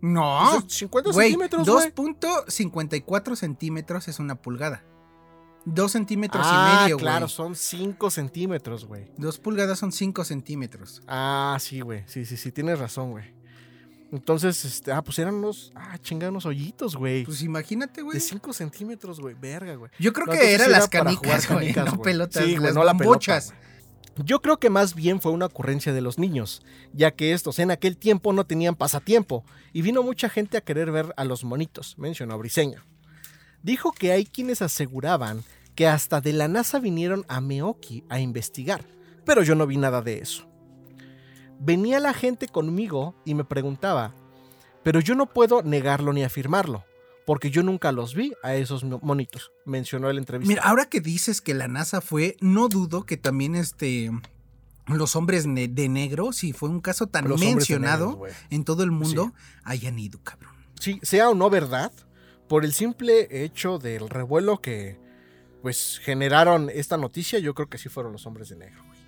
No. Pues, 50 Güey, centímetros, güey. 2.54 centímetros es una pulgada. 2 centímetros Ah, y medio, claro, güey. son 5 centímetros, güey. 2 pulgadas son 5 centímetros. Ah, sí, güey. Sí, sí, sí, tienes razón, güey. Entonces, este, ah, pues eran unos, ah, chingados, unos hoyitos, güey. Pues imagínate, güey. de 5 centímetros, güey. Verga, güey. Yo creo No, que eran era las canicas, güey, no güey. pelotas. Sí, güey, las no la pelota, güey. Yo creo que más bien fue una ocurrencia de los niños, ya que estos en aquel tiempo no tenían pasatiempo y vino mucha gente a querer ver a los monitos, mencionó Briseño. Dijo que hay quienes aseguraban que hasta de la NASA vinieron a Meoki a investigar, pero yo no vi nada de eso. Venía la gente conmigo y me preguntaba, pero yo no puedo negarlo ni afirmarlo, porque yo nunca los vi a esos mo- monitos, mencionó el entrevistado. Mira, ahora que dices que la NASA fue, no dudo que también este los hombres ne- de negro, si fue un caso tan Los mencionado negros, en todo el mundo, hayan ido, cabrón. sí, sea o no verdad, por el simple hecho del revuelo que pues generaron esta noticia, yo creo que sí fueron los hombres de negro. güey.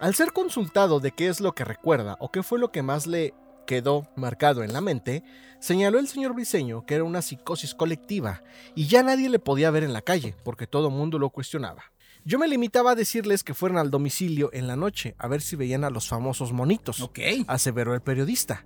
Al ser consultado de qué es lo que recuerda o qué fue lo que más le quedó marcado en la mente, señaló el señor Briseño que era una psicosis colectiva y ya nadie le podía ver en la calle porque todo mundo lo cuestionaba. Yo me limitaba a decirles que fueran al domicilio en la noche a ver si veían a los famosos monitos aseveró el periodista.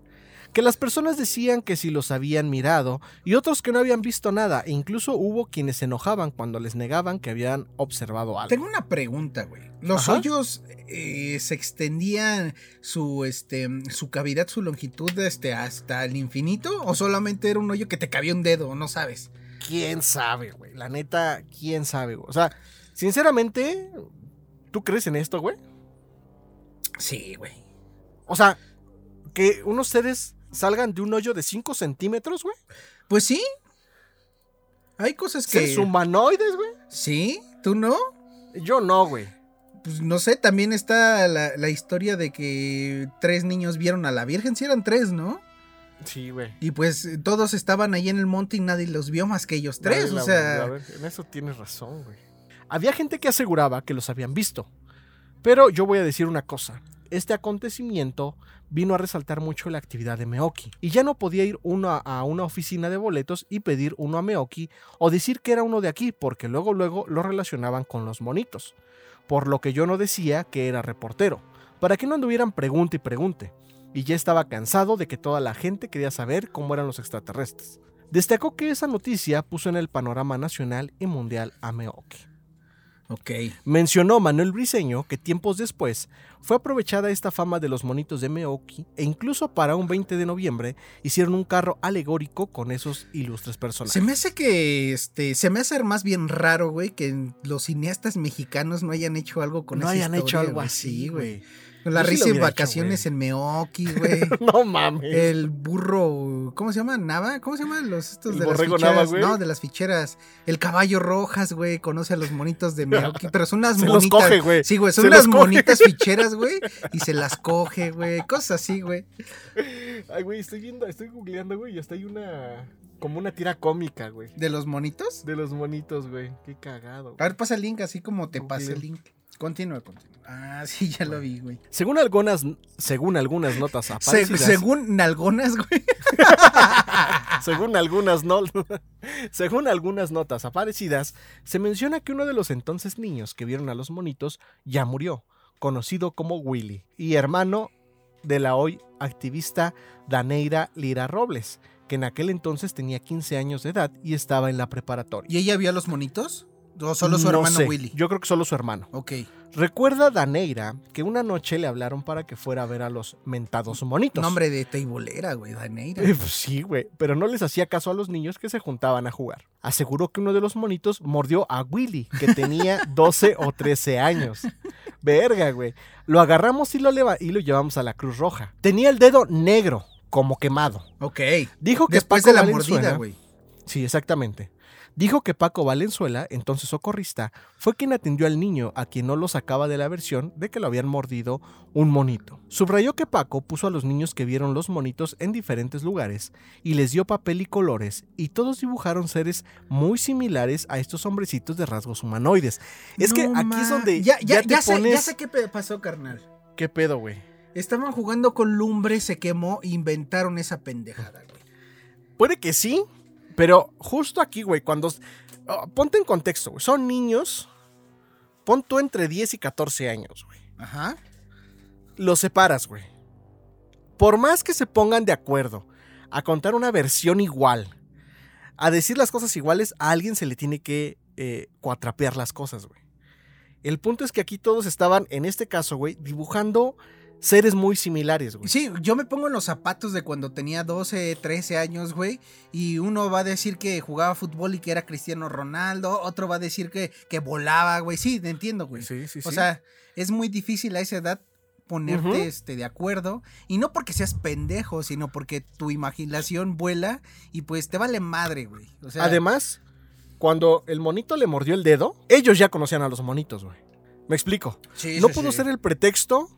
Que las personas decían que si los habían mirado y otros que no habían visto nada, e incluso hubo quienes se enojaban cuando les negaban que habían observado algo. Tengo una pregunta, güey. ¿Los Ajá. hoyos eh, se extendían su este su cavidad, su longitud este, hasta el infinito? ¿O solamente era un hoyo que te cabía un dedo? No sabes. ¿Quién sabe, güey? La neta, ¿quién sabe, güey? O sea, sinceramente, ¿tú crees en esto, güey? Sí, güey. O sea, que unos seres salgan de un hoyo de 5 centímetros, güey. Pues sí. Hay cosas que. Seres humanoides, güey. Sí, ¿tú no? Yo no, güey. Pues no sé, también está la, la historia de que tres niños vieron a la Virgen, si eran tres, ¿no? Sí, güey. Y pues eh, todos estaban ahí en el monte y nadie los vio más que ellos tres, la- o sea... a ver, en eso tienes razón, güey. Había gente que aseguraba que los habían visto. Pero yo voy a decir una cosa. Este acontecimiento vino a resaltar mucho la actividad de Meoki. Y ya no podía ir uno a, una oficina de boletos y pedir uno a Meoki o decir que era uno de aquí, porque luego luego lo relacionaban con los monitos. Por lo que yo no decía que era reportero, para que no anduvieran pregunte y pregunte. Y ya estaba cansado de que toda la gente quería saber cómo eran los extraterrestres. Destacó que esa noticia puso en el panorama nacional y mundial a Meoki. Ok. Mencionó Manuel Briseño que tiempos después fue aprovechada esta fama de los monitos de Meoki e incluso para un 20 de noviembre hicieron un carro alegórico con esos ilustres personajes. Se me hace que, este, se me hace más bien raro, güey, que los cineastas mexicanos no hayan hecho algo con no esa hayan hecho algo así, Sí, güey. Sí lo risa en hecho, vacaciones en Meoki, [laughs] güey. no mames. El burro, ¿cómo se llama? ¿Nava? ¿Cómo se llaman los estos ¿El de las ficheras? Nava, güey? No, de las ficheras. El caballo rojas, güey, conoce a los monitos de Meoki, pero son unas [laughs] Se los monitas. coge, güey. Sí, güey, son Se unas los monitas ficheras, güey, y se las coge, güey, cosas así, güey. Ay, güey, estoy viendo, estoy googleando, güey, y hasta hay una como una tira cómica, güey, ¿De los monitos? de los monitos, güey. Qué cagado. A ver, pasa el link, así como te pasé el link. Continúa, continúa. Ah, [laughs] sí, ya lo vi, güey. Según algunas según algunas notas Se- aparecidas, según Nalgonas, güey. [laughs] Según algunas, no- [laughs] según algunas notas aparecidas, se menciona que uno de los entonces niños que vieron a los monitos ya murió, conocido como Willy, y hermano de la hoy activista Daneira Lira Robles, que en aquel entonces tenía 15 años de edad y estaba en la preparatoria. ¿Y ella vio a los monitos? ¿O solo su No hermano sé, Willy? Yo creo que solo su hermano. Ok. Recuerda Daneira que una noche le hablaron para que fuera a ver a los mentados monitos. Nombre de teibolera, güey, Daneira. Eh, pues sí, güey, pero no les hacía caso a los niños que se juntaban a jugar. Aseguró que uno de los monitos mordió a Willy, que tenía [laughs] 12 o 13 años. Verga, güey. Lo agarramos y lo, leva- y lo llevamos a la Cruz Roja. Tenía el dedo negro, como quemado. Ok. Dijo que Después Paco de la Valenzuela- mordida, güey. Sí, exactamente. Dijo que Paco Valenzuela, entonces socorrista, fue quien atendió al niño a quien no lo sacaba de la versión de que lo habían mordido un monito. Subrayó que Paco puso a los niños que vieron los monitos en diferentes lugares y les dio papel y colores y todos dibujaron seres muy similares a estos hombrecitos de rasgos humanoides. Es que aquí es ma- donde Ya, ya, te ya sé, pones... ya sé qué pasó, carnal. ¿Qué pedo, güey? Estaban jugando con lumbre, se quemó e inventaron esa pendejada, güey. Puede que sí, pero justo aquí, güey, cuando... oh, ponte en contexto, güey. Son niños. Pon tú entre 10 y 14 años, güey. Ajá. Los separas, güey. Por más que se pongan de acuerdo a contar una versión igual, a decir las cosas iguales, a alguien se le tiene que eh, cuatrapear las cosas, güey. El punto es que aquí todos estaban, en este caso, güey, dibujando seres muy similares, güey. Sí, yo me pongo en los zapatos de cuando tenía 12, 13 años, güey. Y uno va a decir que jugaba fútbol y que era Cristiano Ronaldo. Otro va a decir que, que volaba, güey. Sí, te entiendo, güey. Sí, sí, O sí. sea, es muy difícil a esa edad ponerte este, de acuerdo. Y no porque seas pendejo, sino porque tu imaginación vuela y pues te vale madre, güey. O sea, Además, cuando el monito le mordió el dedo, ellos ya conocían a los monitos, güey. Me explico. sí, no sí, pudo sí. ser el pretexto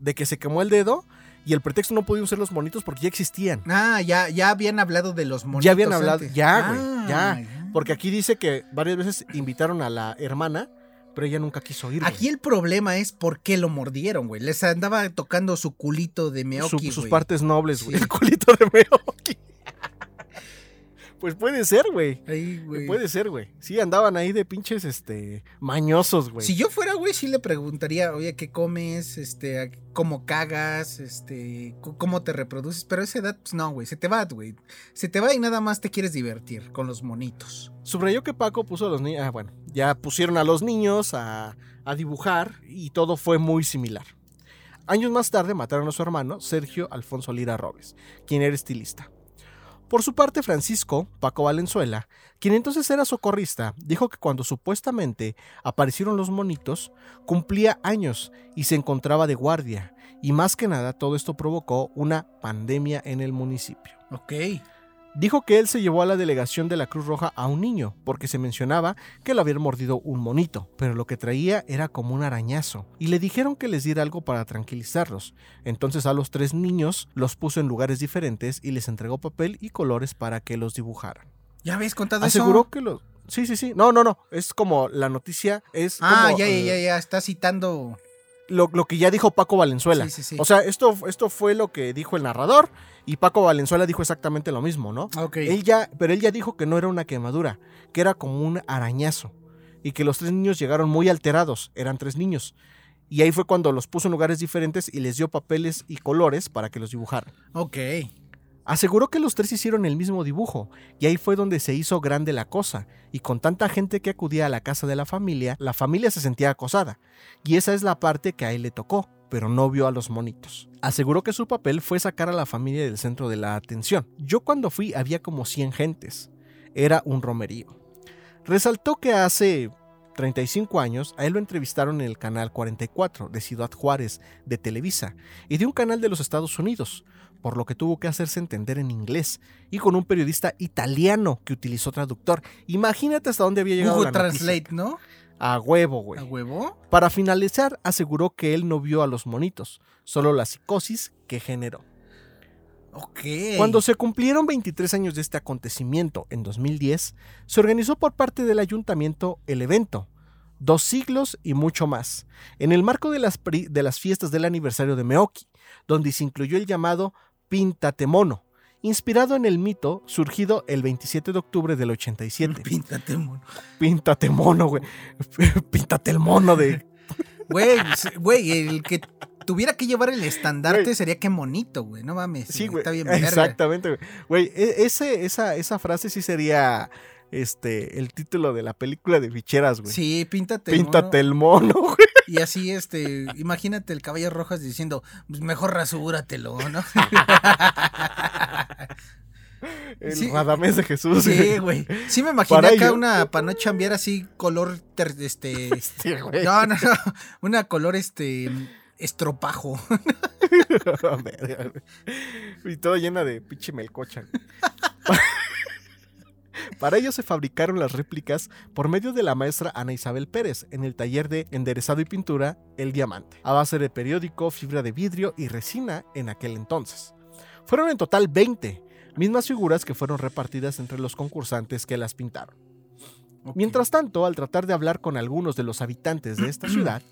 de que se quemó el dedo y el pretexto no podían ser los monitos porque ya existían. Ah, ya, ya habían hablado de los monitos. ya habían hablado, antes. ya, güey, Ah, ya. Porque aquí dice que varias veces invitaron a la hermana, pero ella nunca quiso ir. güey. Aquí el problema es por qué lo mordieron, güey. Les andaba tocando su culito de Su- Meoki, sus güey. partes nobles, güey. Sí. El culito de Meoki. Pues puede ser, güey. Ahí, güey. Puede ser, güey. Sí, andaban ahí de pinches, este, mañosos, güey. Si yo fuera, güey, sí le preguntaría, oye, ¿qué comes? Este, ¿a- ¿cómo cagas? Este, ¿cómo te reproduces? Pero a esa edad, pues no, güey, se te va, güey. Se te va y nada más te quieres divertir con los monitos. Subrayó que Paco puso a los niños. Ah, bueno, ya pusieron a los niños a, a dibujar y todo fue muy similar. Años más tarde mataron a su hermano, Sergio Alfonso Lira Robes, quien era estilista. Por su parte, Francisco, Paco Valenzuela, quien entonces era socorrista, dijo que cuando supuestamente aparecieron los monitos, cumplía años y se encontraba de guardia, y más que nada todo esto provocó una pandemia en el municipio. Ok. Dijo que él se llevó a la delegación de la Cruz Roja a un niño, porque se mencionaba que lo había mordido un monito, pero lo que traía era como un arañazo, y le dijeron que les diera algo para tranquilizarlos. Entonces a los tres niños los puso en lugares diferentes y les entregó papel y colores para que los dibujaran. ¿Ya habéis contado Aseguró eso? que los... Sí, sí, sí. No, no, no. Es como la noticia es Ah, como, ya, ya, ya, ya, está citando. Lo, lo que ya dijo Paco Valenzuela. Sí, sí, sí. O sea, esto, esto fue lo que dijo el narrador y Paco Valenzuela dijo exactamente lo mismo, ¿no? Él ya, pero él ya dijo que no era una quemadura, que era como un arañazo. Y que los tres niños llegaron muy alterados, eran tres niños. Y ahí fue cuando los puso en lugares diferentes y les dio papeles y colores para que los dibujaran. Ok. Aseguró que los tres hicieron el mismo dibujo, y ahí fue donde se hizo grande la cosa, y con tanta gente que acudía a la casa de la familia, la familia se sentía acosada, y esa es la parte que a él le tocó, pero no vio a los monitos. Aseguró que su papel fue sacar a la familia del centro de la atención. Yo cuando fui había como 100 gentes. Era un romerío. Resaltó que hace 35 años a él lo entrevistaron en el canal 44 de Ciudad Juárez de Televisa y de un canal de los Estados Unidos, por lo que tuvo que hacerse entender en inglés y con un periodista italiano que utilizó traductor. Imagínate hasta dónde había llegado Google la noticia. Translate, ¿no? A huevo, güey. ¿A huevo? Para finalizar, aseguró que él no vio a los monitos, solo la psicosis que generó. Ok. Cuando se cumplieron 23 años de este acontecimiento en 2010, se organizó por parte del ayuntamiento el evento, dos siglos y mucho más, en el marco de las, de las fiestas del aniversario de Meoki, donde se incluyó el llamado Píntate Mono, inspirado en el mito surgido el 27 de octubre del 87. [laughs] Píntate, mono. Píntate mono, güey. [laughs] Píntate el mono de... [laughs] Güey, güey, el que tuviera que llevar el estandarte Güey. sería que monito, güey. No mames. Sí, güey. Está bien verga. Exactamente, güey. Güey, e- ese, esa, esa frase sí sería este, el título de la película de ficheras, güey. Sí, píntate. Píntate mono. el mono, [laughs] güey. Y así, este, imagínate el caballo rojas diciendo, pues mejor rasúratelo, ¿no? El Sí. Radamés de Jesús. Sí, güey. Sí me imaginé Para acá ello. una, para no chambear así, color, ter- este, Sí, [laughs] güey. no, no, no, una color, este, estropajo. [laughs] Y todo llena de pinche melcocha. Para ello se fabricaron las réplicas por medio de la maestra Ana Isabel Pérez en el taller de enderezado y pintura El Diamante, a base de periódico, fibra de vidrio y resina en aquel entonces. Fueron en total 20, mismas figuras que fueron repartidas entre los concursantes que las pintaron. Mientras tanto, al tratar de hablar con algunos de los habitantes de esta [clears throat] ciudad,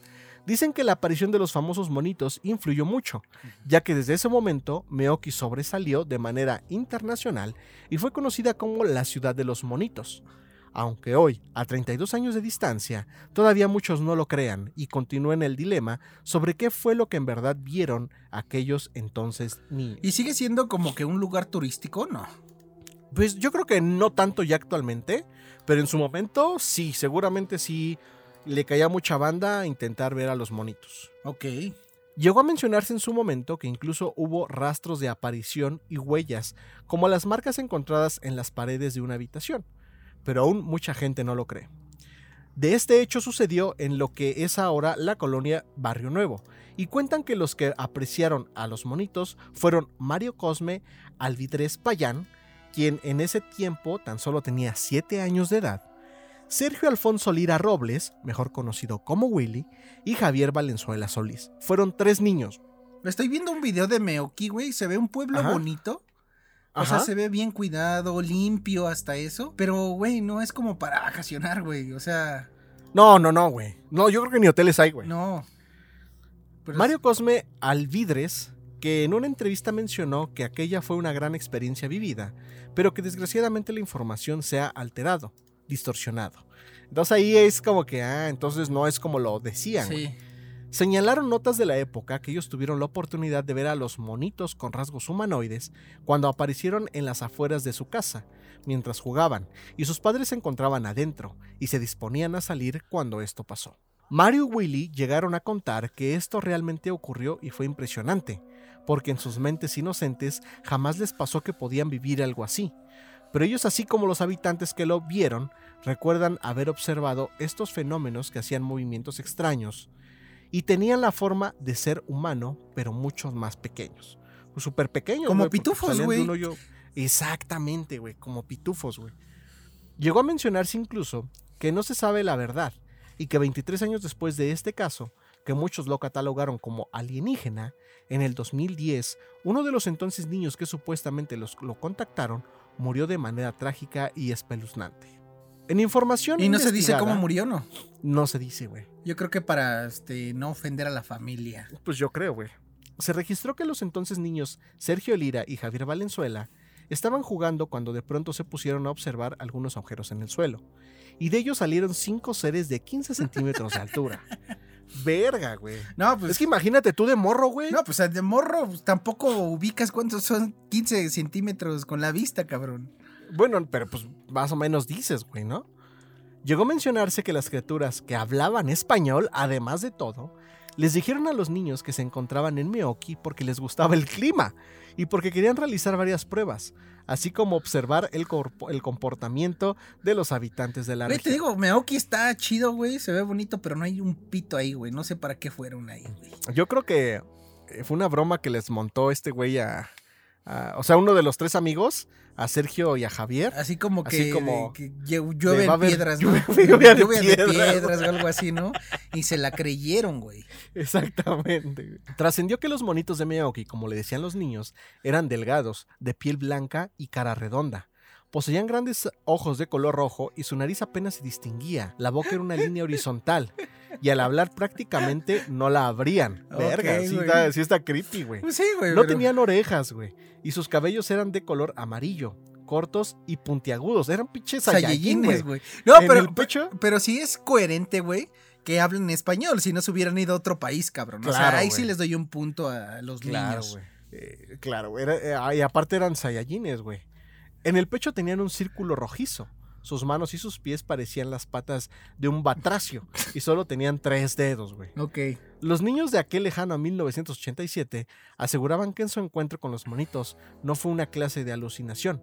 dicen que la aparición de los famosos monitos influyó mucho, ya que desde ese momento Meoki sobresalió de manera internacional y fue conocida como la ciudad de los monitos. Aunque hoy, a 32 años de distancia, todavía muchos no lo crean y continúan el dilema sobre qué fue lo que en verdad vieron aquellos entonces niños. ¿Y sigue siendo como que un lugar turístico? No. Pues yo creo que no tanto ya actualmente, pero en su momento sí, seguramente sí le caía mucha banda a intentar ver a los monitos. Ok. Llegó a mencionarse en su momento que incluso hubo rastros de aparición y huellas, como las marcas encontradas en las paredes de una habitación, pero aún mucha gente no lo cree. De este hecho sucedió en lo que es ahora la colonia Barrio Nuevo, y cuentan que los que apreciaron a los monitos fueron Mario Cosme Alvidrez Payán, quien en ese tiempo tan solo tenía 7 años de edad, Sergio Alfonso Lira Robles, mejor conocido como Willy, y Javier Valenzuela Solís. Fueron tres niños. Estoy viendo un video de Meoki, güey. Se ve un pueblo Ajá. bonito. O sea, se ve bien cuidado, limpio hasta eso. Pero, güey, no es como para vacacionar, güey. O sea, No, no, no, güey. No, yo creo que ni hoteles hay, güey. no. Pero Mario Cosme Alvidres, que en una entrevista mencionó que aquella fue una gran experiencia vivida, pero que desgraciadamente la información se ha alterado, distorsionado. Entonces ahí es como que, ah, entonces no es como lo decían. Sí. Señalaron notas de la época que ellos tuvieron la oportunidad de ver a los monitos con rasgos humanoides cuando aparecieron en las afueras de su casa, mientras jugaban, y sus padres se encontraban adentro y se disponían a salir cuando esto pasó. Mario y Willy llegaron a contar que esto realmente ocurrió y fue impresionante, porque en sus mentes inocentes jamás les pasó que podían vivir algo así. Pero ellos, así como los habitantes que lo vieron, recuerdan haber observado estos fenómenos que hacían movimientos extraños y tenían la forma de ser humano, pero muchos más pequeños. Súper pequeños. Como pitufos, güey. Exactamente, güey, como pitufos, güey. Llegó a mencionarse incluso que no se sabe la verdad y que 23 años después de este caso, que muchos lo catalogaron como alienígena, en el 2010, uno de los entonces niños que supuestamente los, lo contactaron murió de manera trágica y espeluznante. En información Y no se dice cómo murió, ¿no? No se dice, güey. Yo creo que para este no ofender a la familia. Pues yo creo, güey. Se registró que los entonces niños Sergio Lira y Javier Valenzuela estaban jugando cuando de pronto se pusieron a observar algunos agujeros en el suelo. Y de ellos salieron cinco seres de 15 centímetros de altura. [laughs] Verga, güey. No, pues. es que imagínate tú de morro, güey. No, pues de morro pues, tampoco ubicas cuántos son 15 centímetros con la vista, cabrón. Bueno, pero pues más o menos dices, güey, ¿no? Llegó a mencionarse que las criaturas que hablaban español, además de todo, les dijeron a los niños que se encontraban en Meoki porque les gustaba el clima y porque querían realizar varias pruebas, así como observar el, corpo- el comportamiento de los habitantes de la Güey, te región. digo, Meoki está chido, güey. Se ve bonito, pero no hay un pito ahí, güey. No sé para qué fueron ahí, güey. Yo creo que eh, fue una broma que les montó este güey a, a- O sea, uno de los tres amigos, a Sergio y a Javier. Así como Así que, como que lle- llueve piedras, ¿no? [laughs] lluvia- de Lluvia de piedras, piedras o algo así, ¿no? Y se la creyeron, güey. Exactamente. Trascendió que los monitos de Meoki, como le decían los niños, eran delgados, de piel blanca y cara redonda. Poseían grandes ojos de color rojo y su nariz apenas se distinguía. La boca era una línea horizontal. Y al hablar prácticamente no la abrían. Verga, sí está, sí está creepy, güey. Pues sí, güey. No pero- tenían orejas, güey. Y sus cabellos eran de color amarillo, cortos y puntiagudos. Eran pinches Saiyajin, Saiyajines, güey. No, En pero, el pecho. pero sí es coherente, güey, que hablen español. Si no se hubieran ido a otro país, cabrón. o sea, Claro, ahí sí les doy un punto a los Claro, niños. Eh, claro, güey. Eh, y aparte eran Saiyajines, güey. En el pecho tenían un círculo rojizo. Sus manos y sus pies parecían las patas de un batracio y solo tenían tres dedos, güey. Ok. Los niños de aquel lejano 1987 aseguraban que en su encuentro con los monitos no fue una clase de alucinación.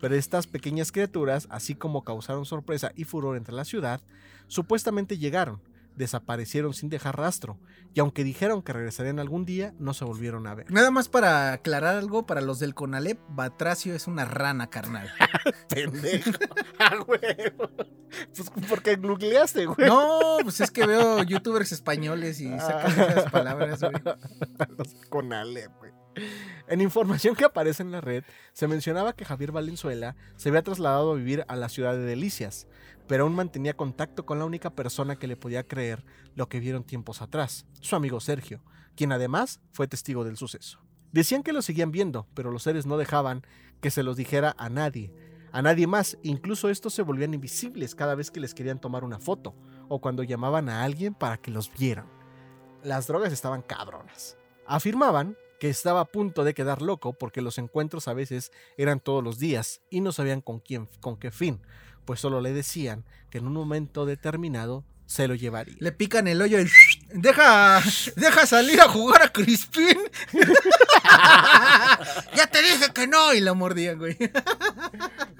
Pero estas pequeñas criaturas, así como causaron sorpresa y furor entre la ciudad, supuestamente llegaron, desaparecieron sin dejar rastro, y aunque dijeron que regresarían algún día, no se volvieron a ver. Nada más para aclarar algo, para los del Conalep, Batracio es una rana, carnal. [laughs] Pendejo. [laughs] Ah, huevo. Pues porque googleaste, güey. No, pues es que veo youtubers españoles y sacan esas palabras, güey. [laughs] Los Conalep, güey. En información que aparece en la red, se mencionaba que Javier Valenzuela se había trasladado a vivir a la ciudad de Delicias, pero aún mantenía contacto con la única persona que le podía creer lo que vieron tiempos atrás, su amigo Sergio, quien además fue testigo del suceso. Decían que lo seguían viendo, pero los seres no dejaban que se los dijera a nadie, a nadie más, incluso estos se volvían invisibles cada vez que les querían tomar una foto, o cuando llamaban a alguien para que los vieran. Las drogas estaban cabronas. Afirmaban que estaba a punto de quedar loco porque los encuentros a veces eran todos los días y no sabían con quién, con qué fin, pues solo le decían que en un momento determinado se lo llevaría. Le pican el hoyo y [laughs] deja, deja salir a jugar a Crispin. [laughs] ya te dije que no y lo mordían, güey.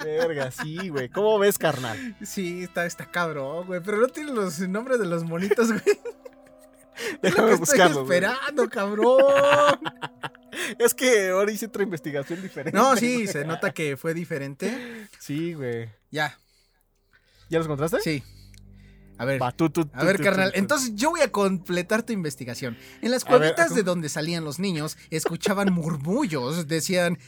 Verga, sí, güey. ¿Cómo ves, carnal? Sí, está, está cabrón, güey. Pero no tiene los nombres de los monitos, güey. [laughs] Déjame buscarlo. Estoy esperando, cabrón. Es que ahora hice otra investigación diferente. No, sí, se nota que fue diferente. Sí, güey. Ya. ¿Ya los encontraste? Sí. A ver, Va, tú, tú, a tú, ver, carnal. Entonces yo voy a completar tu investigación. En las ver, cuevitas de donde salían los niños, escuchaban [laughs] murmullos, decían.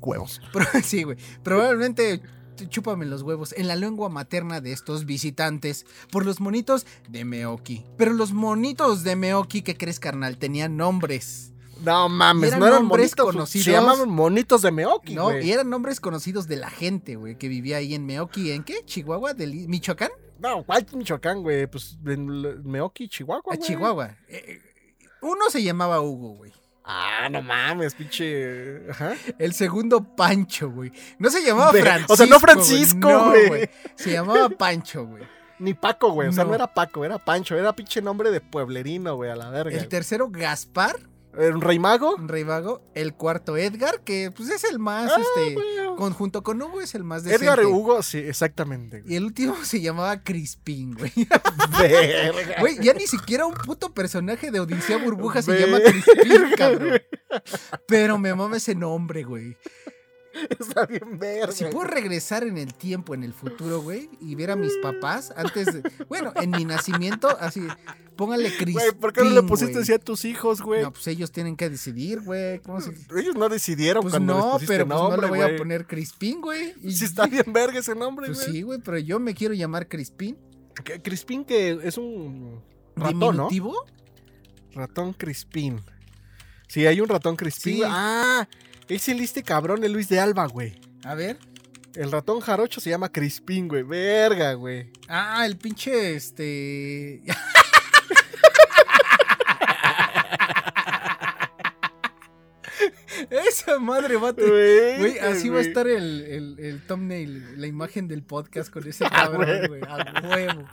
Huevos. [laughs] Sí, güey. Probablemente chúpame los huevos en la lengua materna de estos visitantes por los monitos de Meoki. Pero los monitos de Meoki, ¿qué crees, carnal? Tenían nombres. No mames, eran no eran nombres monitos. conocidos. Se llamaban monitos de Meoki, No, y eran nombres conocidos de la gente, güey, que vivía ahí en Meoki. ¿En qué? ¿Chihuahua? ¿Del Michoacán? No, ¿cuál Michoacán, güey? Pues en Meoki, Chihuahua, A güey. Chihuahua. Eh, eh, uno se llamaba Hugo, güey. Ah, no mames, pinche. Ajá. El segundo, Pancho, güey. No se llamaba Ve- Francisco. o sea, no güey. Francisco, No, güey. Se llamaba Pancho, güey. Ni Paco, güey. O sea, No. no era Paco, era Pancho. Era pinche nombre de pueblerino, güey, a la verga. El tercero, Gaspar, ¿Era un rey mago? un rey vago. El cuarto, Edgar, que pues es el más, Ah, este, conjunto con Hugo es el más decente. Edgar Hugo, sí, exactamente. güey. Y el último [laughs] se llamaba Crispín, güey. Verga. [laughs] [laughs] Güey, ya ni siquiera un puto personaje de Odisea Burbuja se llama Crispín, cabrón. Pero me mama ese nombre, güey. [laughs] Está bien verga. Si puedo regresar en el tiempo, en el futuro, güey, y ver a mis papás antes de. Bueno, en mi nacimiento, así. Póngale Crispín. Güey, ¿por qué no le pusiste así a tus hijos, güey? No, pues ellos tienen que decidir, güey. Ellos no decidieron Pues cuando les no, pusiste pero pues no le voy a poner Crispín, güey. Y- Sí está bien verga ese nombre, Pues güey. sí, güey, pero yo me quiero llamar Crispín. Crispín que es un ratón, ¿no? Ratón Crispín. Sí, hay un ratón Crispín. Sí. Ah, es el este cabrón, el Luis de Alba, güey. A ver. El ratón jarocho se llama Crispín, güey. Verga, güey. Ah, el pinche, este... [laughs] Esa madre va a te- Güey, así va a estar el, el, el thumbnail, la imagen del podcast con ese [laughs] cabrón, güey. A huevo.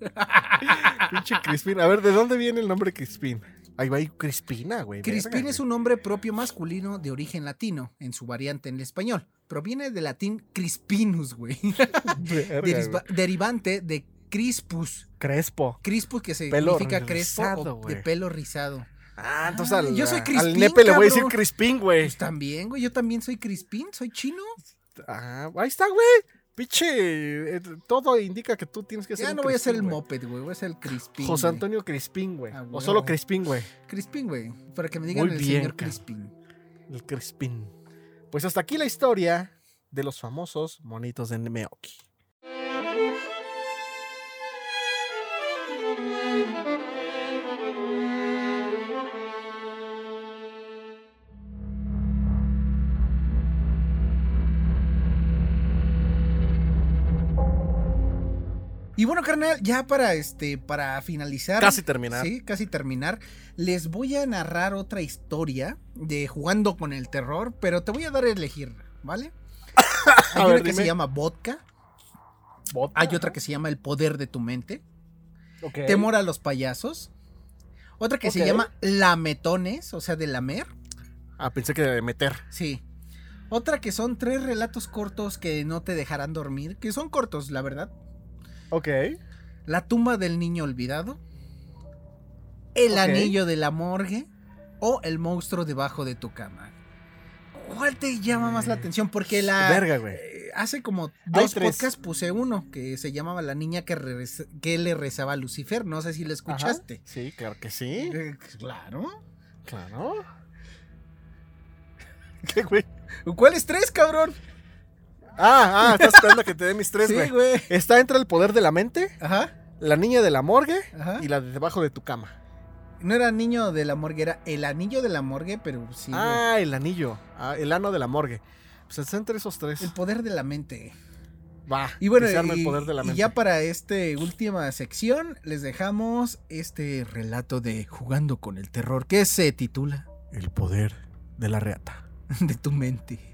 [laughs] Pinche Crispín. A ver, ¿de dónde viene el nombre Crispín? Ahí va Crispina, güey. Crispín verga, es un nombre propio masculino de origen latino, en su variante en el español. Proviene del latín crispinus, güey. [laughs] Verga, derivante de crispus. Crespo. Crispus que significa crespo rizado, o de pelo rizado. Ah, entonces Ah, al, yo soy al Crispín, nepe le voy a decir. Crispín, güey. Pues también, güey, yo también soy crispín, soy chino. Ah, ahí está, güey. Pinche. eh, todo indica que tú tienes que ser Ya no voy a ser el moped, güey, voy a ser el crispín. José. Antonio Crispín, güey. Ah, o solo Crispín, güey. Crispín, güey, para que me digan Muy el bien, señor. Crispín. El Crispín. Pues hasta aquí la historia de los famosos monitos de Meoki. Y bueno, carnal, ya para este, para finalizar. Casi terminar. Sí, casi terminar. Les voy a narrar otra historia de jugando con el terror, pero te voy a dar a elegir, ¿vale? [coughs] Hay A una ver, que se llama vodka, Vodka. hay otra que se llama el poder de tu mente, temor a los payasos, otra que se llama lametones, o sea, de lamer, Ah, pensé que de meter. sí. Otra que son tres relatos cortos que no te dejarán dormir, que son cortos, la verdad. Ok. La tumba del niño olvidado, El anillo de la morgue o El monstruo debajo de tu cama. ¿Cuál te llama más la atención? Porque la... Verga, güey. eh, Hace como dos podcasts puse uno que se llamaba La niña que, le rezaba a Lucifer. No sé si lo escuchaste. Ajá. Sí, claro que sí. Eh, claro. Claro. [laughs] ¿Qué, güey? ¿Cuáles tres, cabrón? Ah, ah, estás esperando a que te dé mis tres, sí, güey. güey. Está entre el poder de la mente, Ajá, la niña de la morgue ajá. y la de debajo de tu cama. No era niño de la morgue, era el anillo de la morgue, pero sí. güey. ah, el anillo. Ah, el ano de la morgue. Pues está entre esos tres. El poder de la mente. Va. Y bueno, que se arme y, el poder de la y mente. ya para esta última sección les dejamos este relato de Jugando con el Terror, que se titula El poder de la reata. [laughs] De tu mente.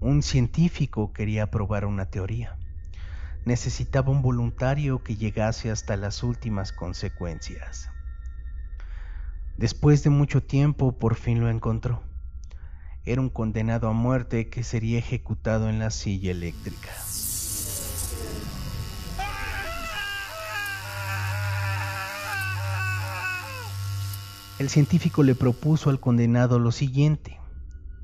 Un científico quería probar una teoría. Necesitaba un voluntario que llegase hasta las últimas consecuencias. Después de mucho tiempo por fin lo encontró. Era un condenado a muerte que sería ejecutado en la silla eléctrica. El científico le propuso al condenado lo siguiente.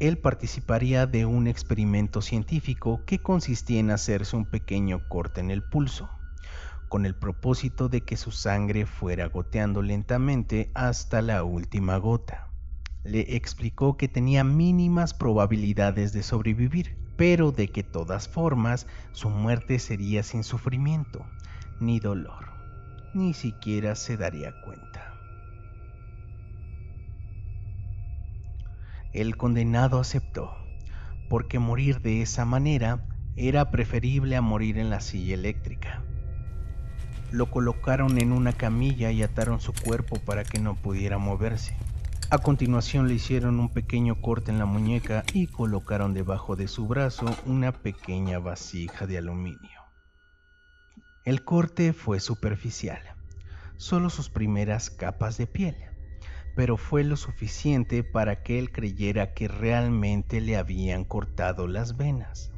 Él participaría de un experimento científico que consistía en hacerse un pequeño corte en el pulso, con el propósito de que su sangre fuera goteando lentamente hasta la última gota. Le explicó que tenía mínimas probabilidades de sobrevivir, pero de que todas formas su muerte sería sin sufrimiento, ni dolor, ni siquiera se daría cuenta. El condenado aceptó, porque morir de esa manera era preferible a morir en la silla eléctrica. Lo colocaron en una camilla y ataron su cuerpo para que no pudiera moverse. A continuación le hicieron un pequeño corte en la muñeca y colocaron debajo de su brazo una pequeña vasija de aluminio. El corte fue superficial, solo sus primeras capas de piel pero fue lo suficiente para que él creyera que realmente le habían cortado las venas.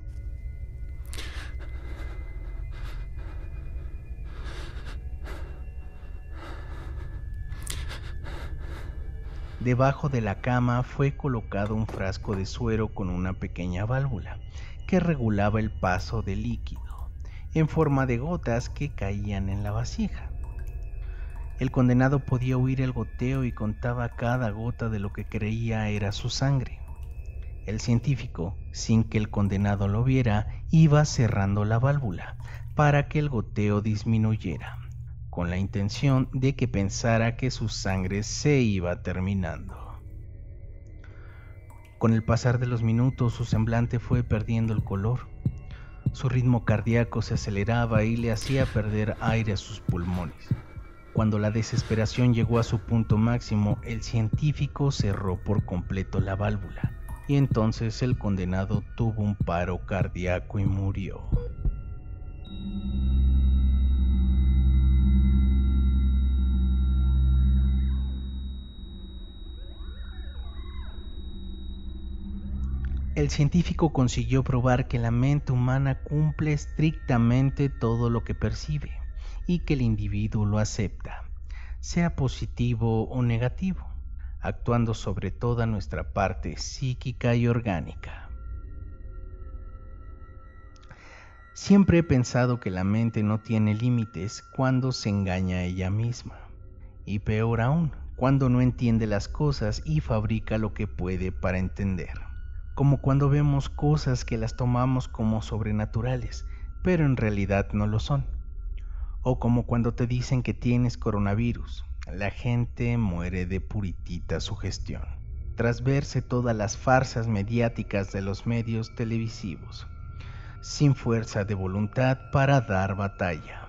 Debajo de la cama fue colocado un frasco de suero con una pequeña válvula que regulaba el paso de líquido en forma de gotas que caían en la vasija. El condenado podía oír el goteo y contaba cada gota de lo que creía era su sangre. El científico, sin que el condenado lo viera, iba cerrando la válvula para que el goteo disminuyera, con la intención de que pensara que su sangre se iba terminando. Con el pasar de los minutos su semblante fue perdiendo el color. Su ritmo cardíaco se aceleraba y le hacía perder aire a sus pulmones. Cuando la desesperación llegó a su punto máximo, el científico cerró por completo la válvula y entonces el condenado tuvo un paro cardíaco y murió. El científico consiguió probar que la mente humana cumple estrictamente todo lo que percibe y que el individuo lo acepta, sea positivo o negativo, actuando sobre toda nuestra parte psíquica y orgánica. Siempre he pensado que la mente no tiene límites cuando se engaña a ella misma, y peor aún, cuando no entiende las cosas y fabrica lo que puede para entender, como cuando vemos cosas que las tomamos como sobrenaturales, pero en realidad no lo son o como cuando te dicen que tienes coronavirus. La gente muere de puritita sugestión, tras verse todas las farsas mediáticas de los medios televisivos. sin fuerza de voluntad para dar batalla.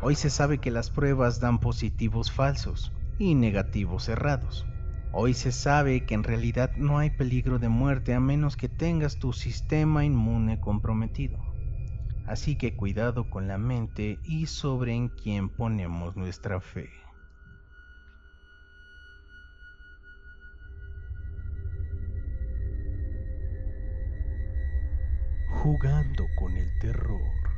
Hoy se sabe que las pruebas dan positivos falsos y negativos errados. Hoy se sabe que en realidad no hay peligro de muerte a menos que tengas tu sistema inmune comprometido. Así que cuidado con la mente y sobre en quién ponemos nuestra fe. Jugando con el terror.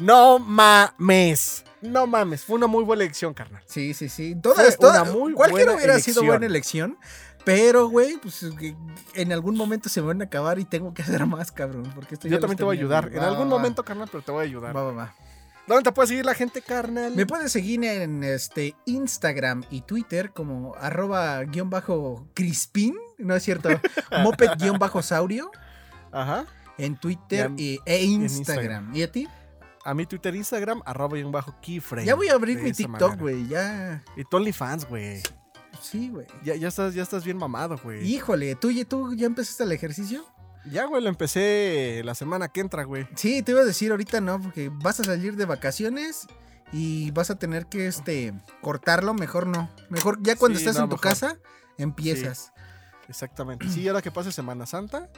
No mames. No mames. Fue una muy buena elección, carnal. Sí, sí, sí. Todas, una todas, muy cualquiera hubiera sido buena elección. Pero, güey, pues en algún momento se me van a acabar y tengo que hacer más, cabrón. Porque esto Yo también te voy a ayudar. En Va, algún va, va. momento, carnal, pero te voy a ayudar. Va, va, va. ¿Dónde te puede seguir la gente, carnal? Me puedes seguir en este Instagram y Twitter como arroba guion bajo crispin, no es cierto, [laughs] moped guion bajo saurio Ajá. en Twitter Y y- e Instagram. Instagram. ¿Y a ti? A mi Twitter, Instagram, arroba y un bajo keyframe. Ya voy a abrir mi TikTok, güey, ya. Y tu OnlyFans, güey. Sí, güey. Ya, ya, estás, ya estás bien mamado, güey. Híjole, ¿tú, ya- ¿tú ya empezaste el ejercicio? Ya, güey, lo empecé la semana que entra, güey. Sí, te iba a decir ahorita no, porque vas a salir de vacaciones y vas a tener que este cortarlo, mejor no. Mejor ya cuando Sí, estés no, en tu mejor. casa, empiezas. Exactamente. Sí, ahora que pase Semana Santa.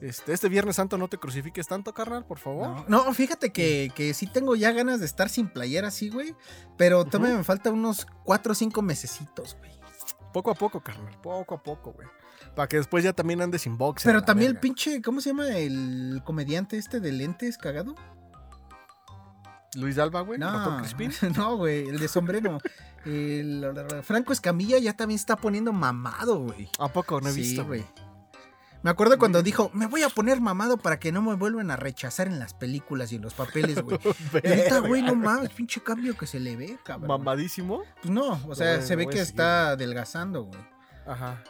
Este, este Viernes Santo no te crucifiques tanto, carnal, por favor. No, no, fíjate que, que sí tengo ya ganas de estar sin playera así, güey. Pero todavía me falta unos 4 o 5 mesecitos, güey. Poco a poco, carnal. Poco a poco, güey. Para que después ya también andes sin boxer. Pero también el pinche, ¿cómo se llama el comediante este de lentes cagado? Luis Alba, güey. No, [laughs] no, güey, el de sombrero. El Franco Escamilla ya también está poniendo mamado, güey. ¿A poco? No he Sí, visto, güey. güey. Me acuerdo cuando dijo, me voy a poner mamado para que no me vuelvan a rechazar en las películas y en los papeles, güey. [laughs] Ahorita, güey, no mames, pinche cambio que se le ve, cabrón. Mamadísimo. Pues no, o sea, se ve que está adelgazando, güey. Ajá.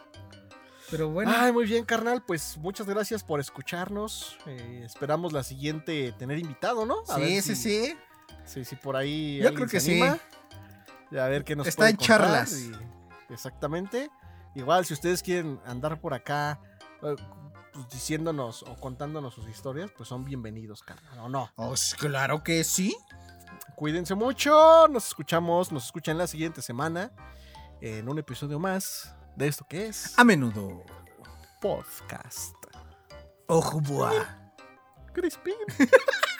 Pero bueno, Ay, muy bien, carnal. Pues muchas gracias por escucharnos. Eh, esperamos la siguiente tener invitado, ¿no? A sí, ver sí, si- sí. Sí, sí, por ahí. Yo creo que sí. A ver qué nos Está en charlas. y- exactamente. Igual, si ustedes quieren andar por acá pues, diciéndonos o contándonos sus historias, pues son bienvenidos, carnal. ¿O no? Oh, claro que sí. Cuídense mucho. Nos escuchamos, nos escuchan la siguiente semana en un episodio más de esto que es A menudo. podcast. Ojo. Crispin. [laughs]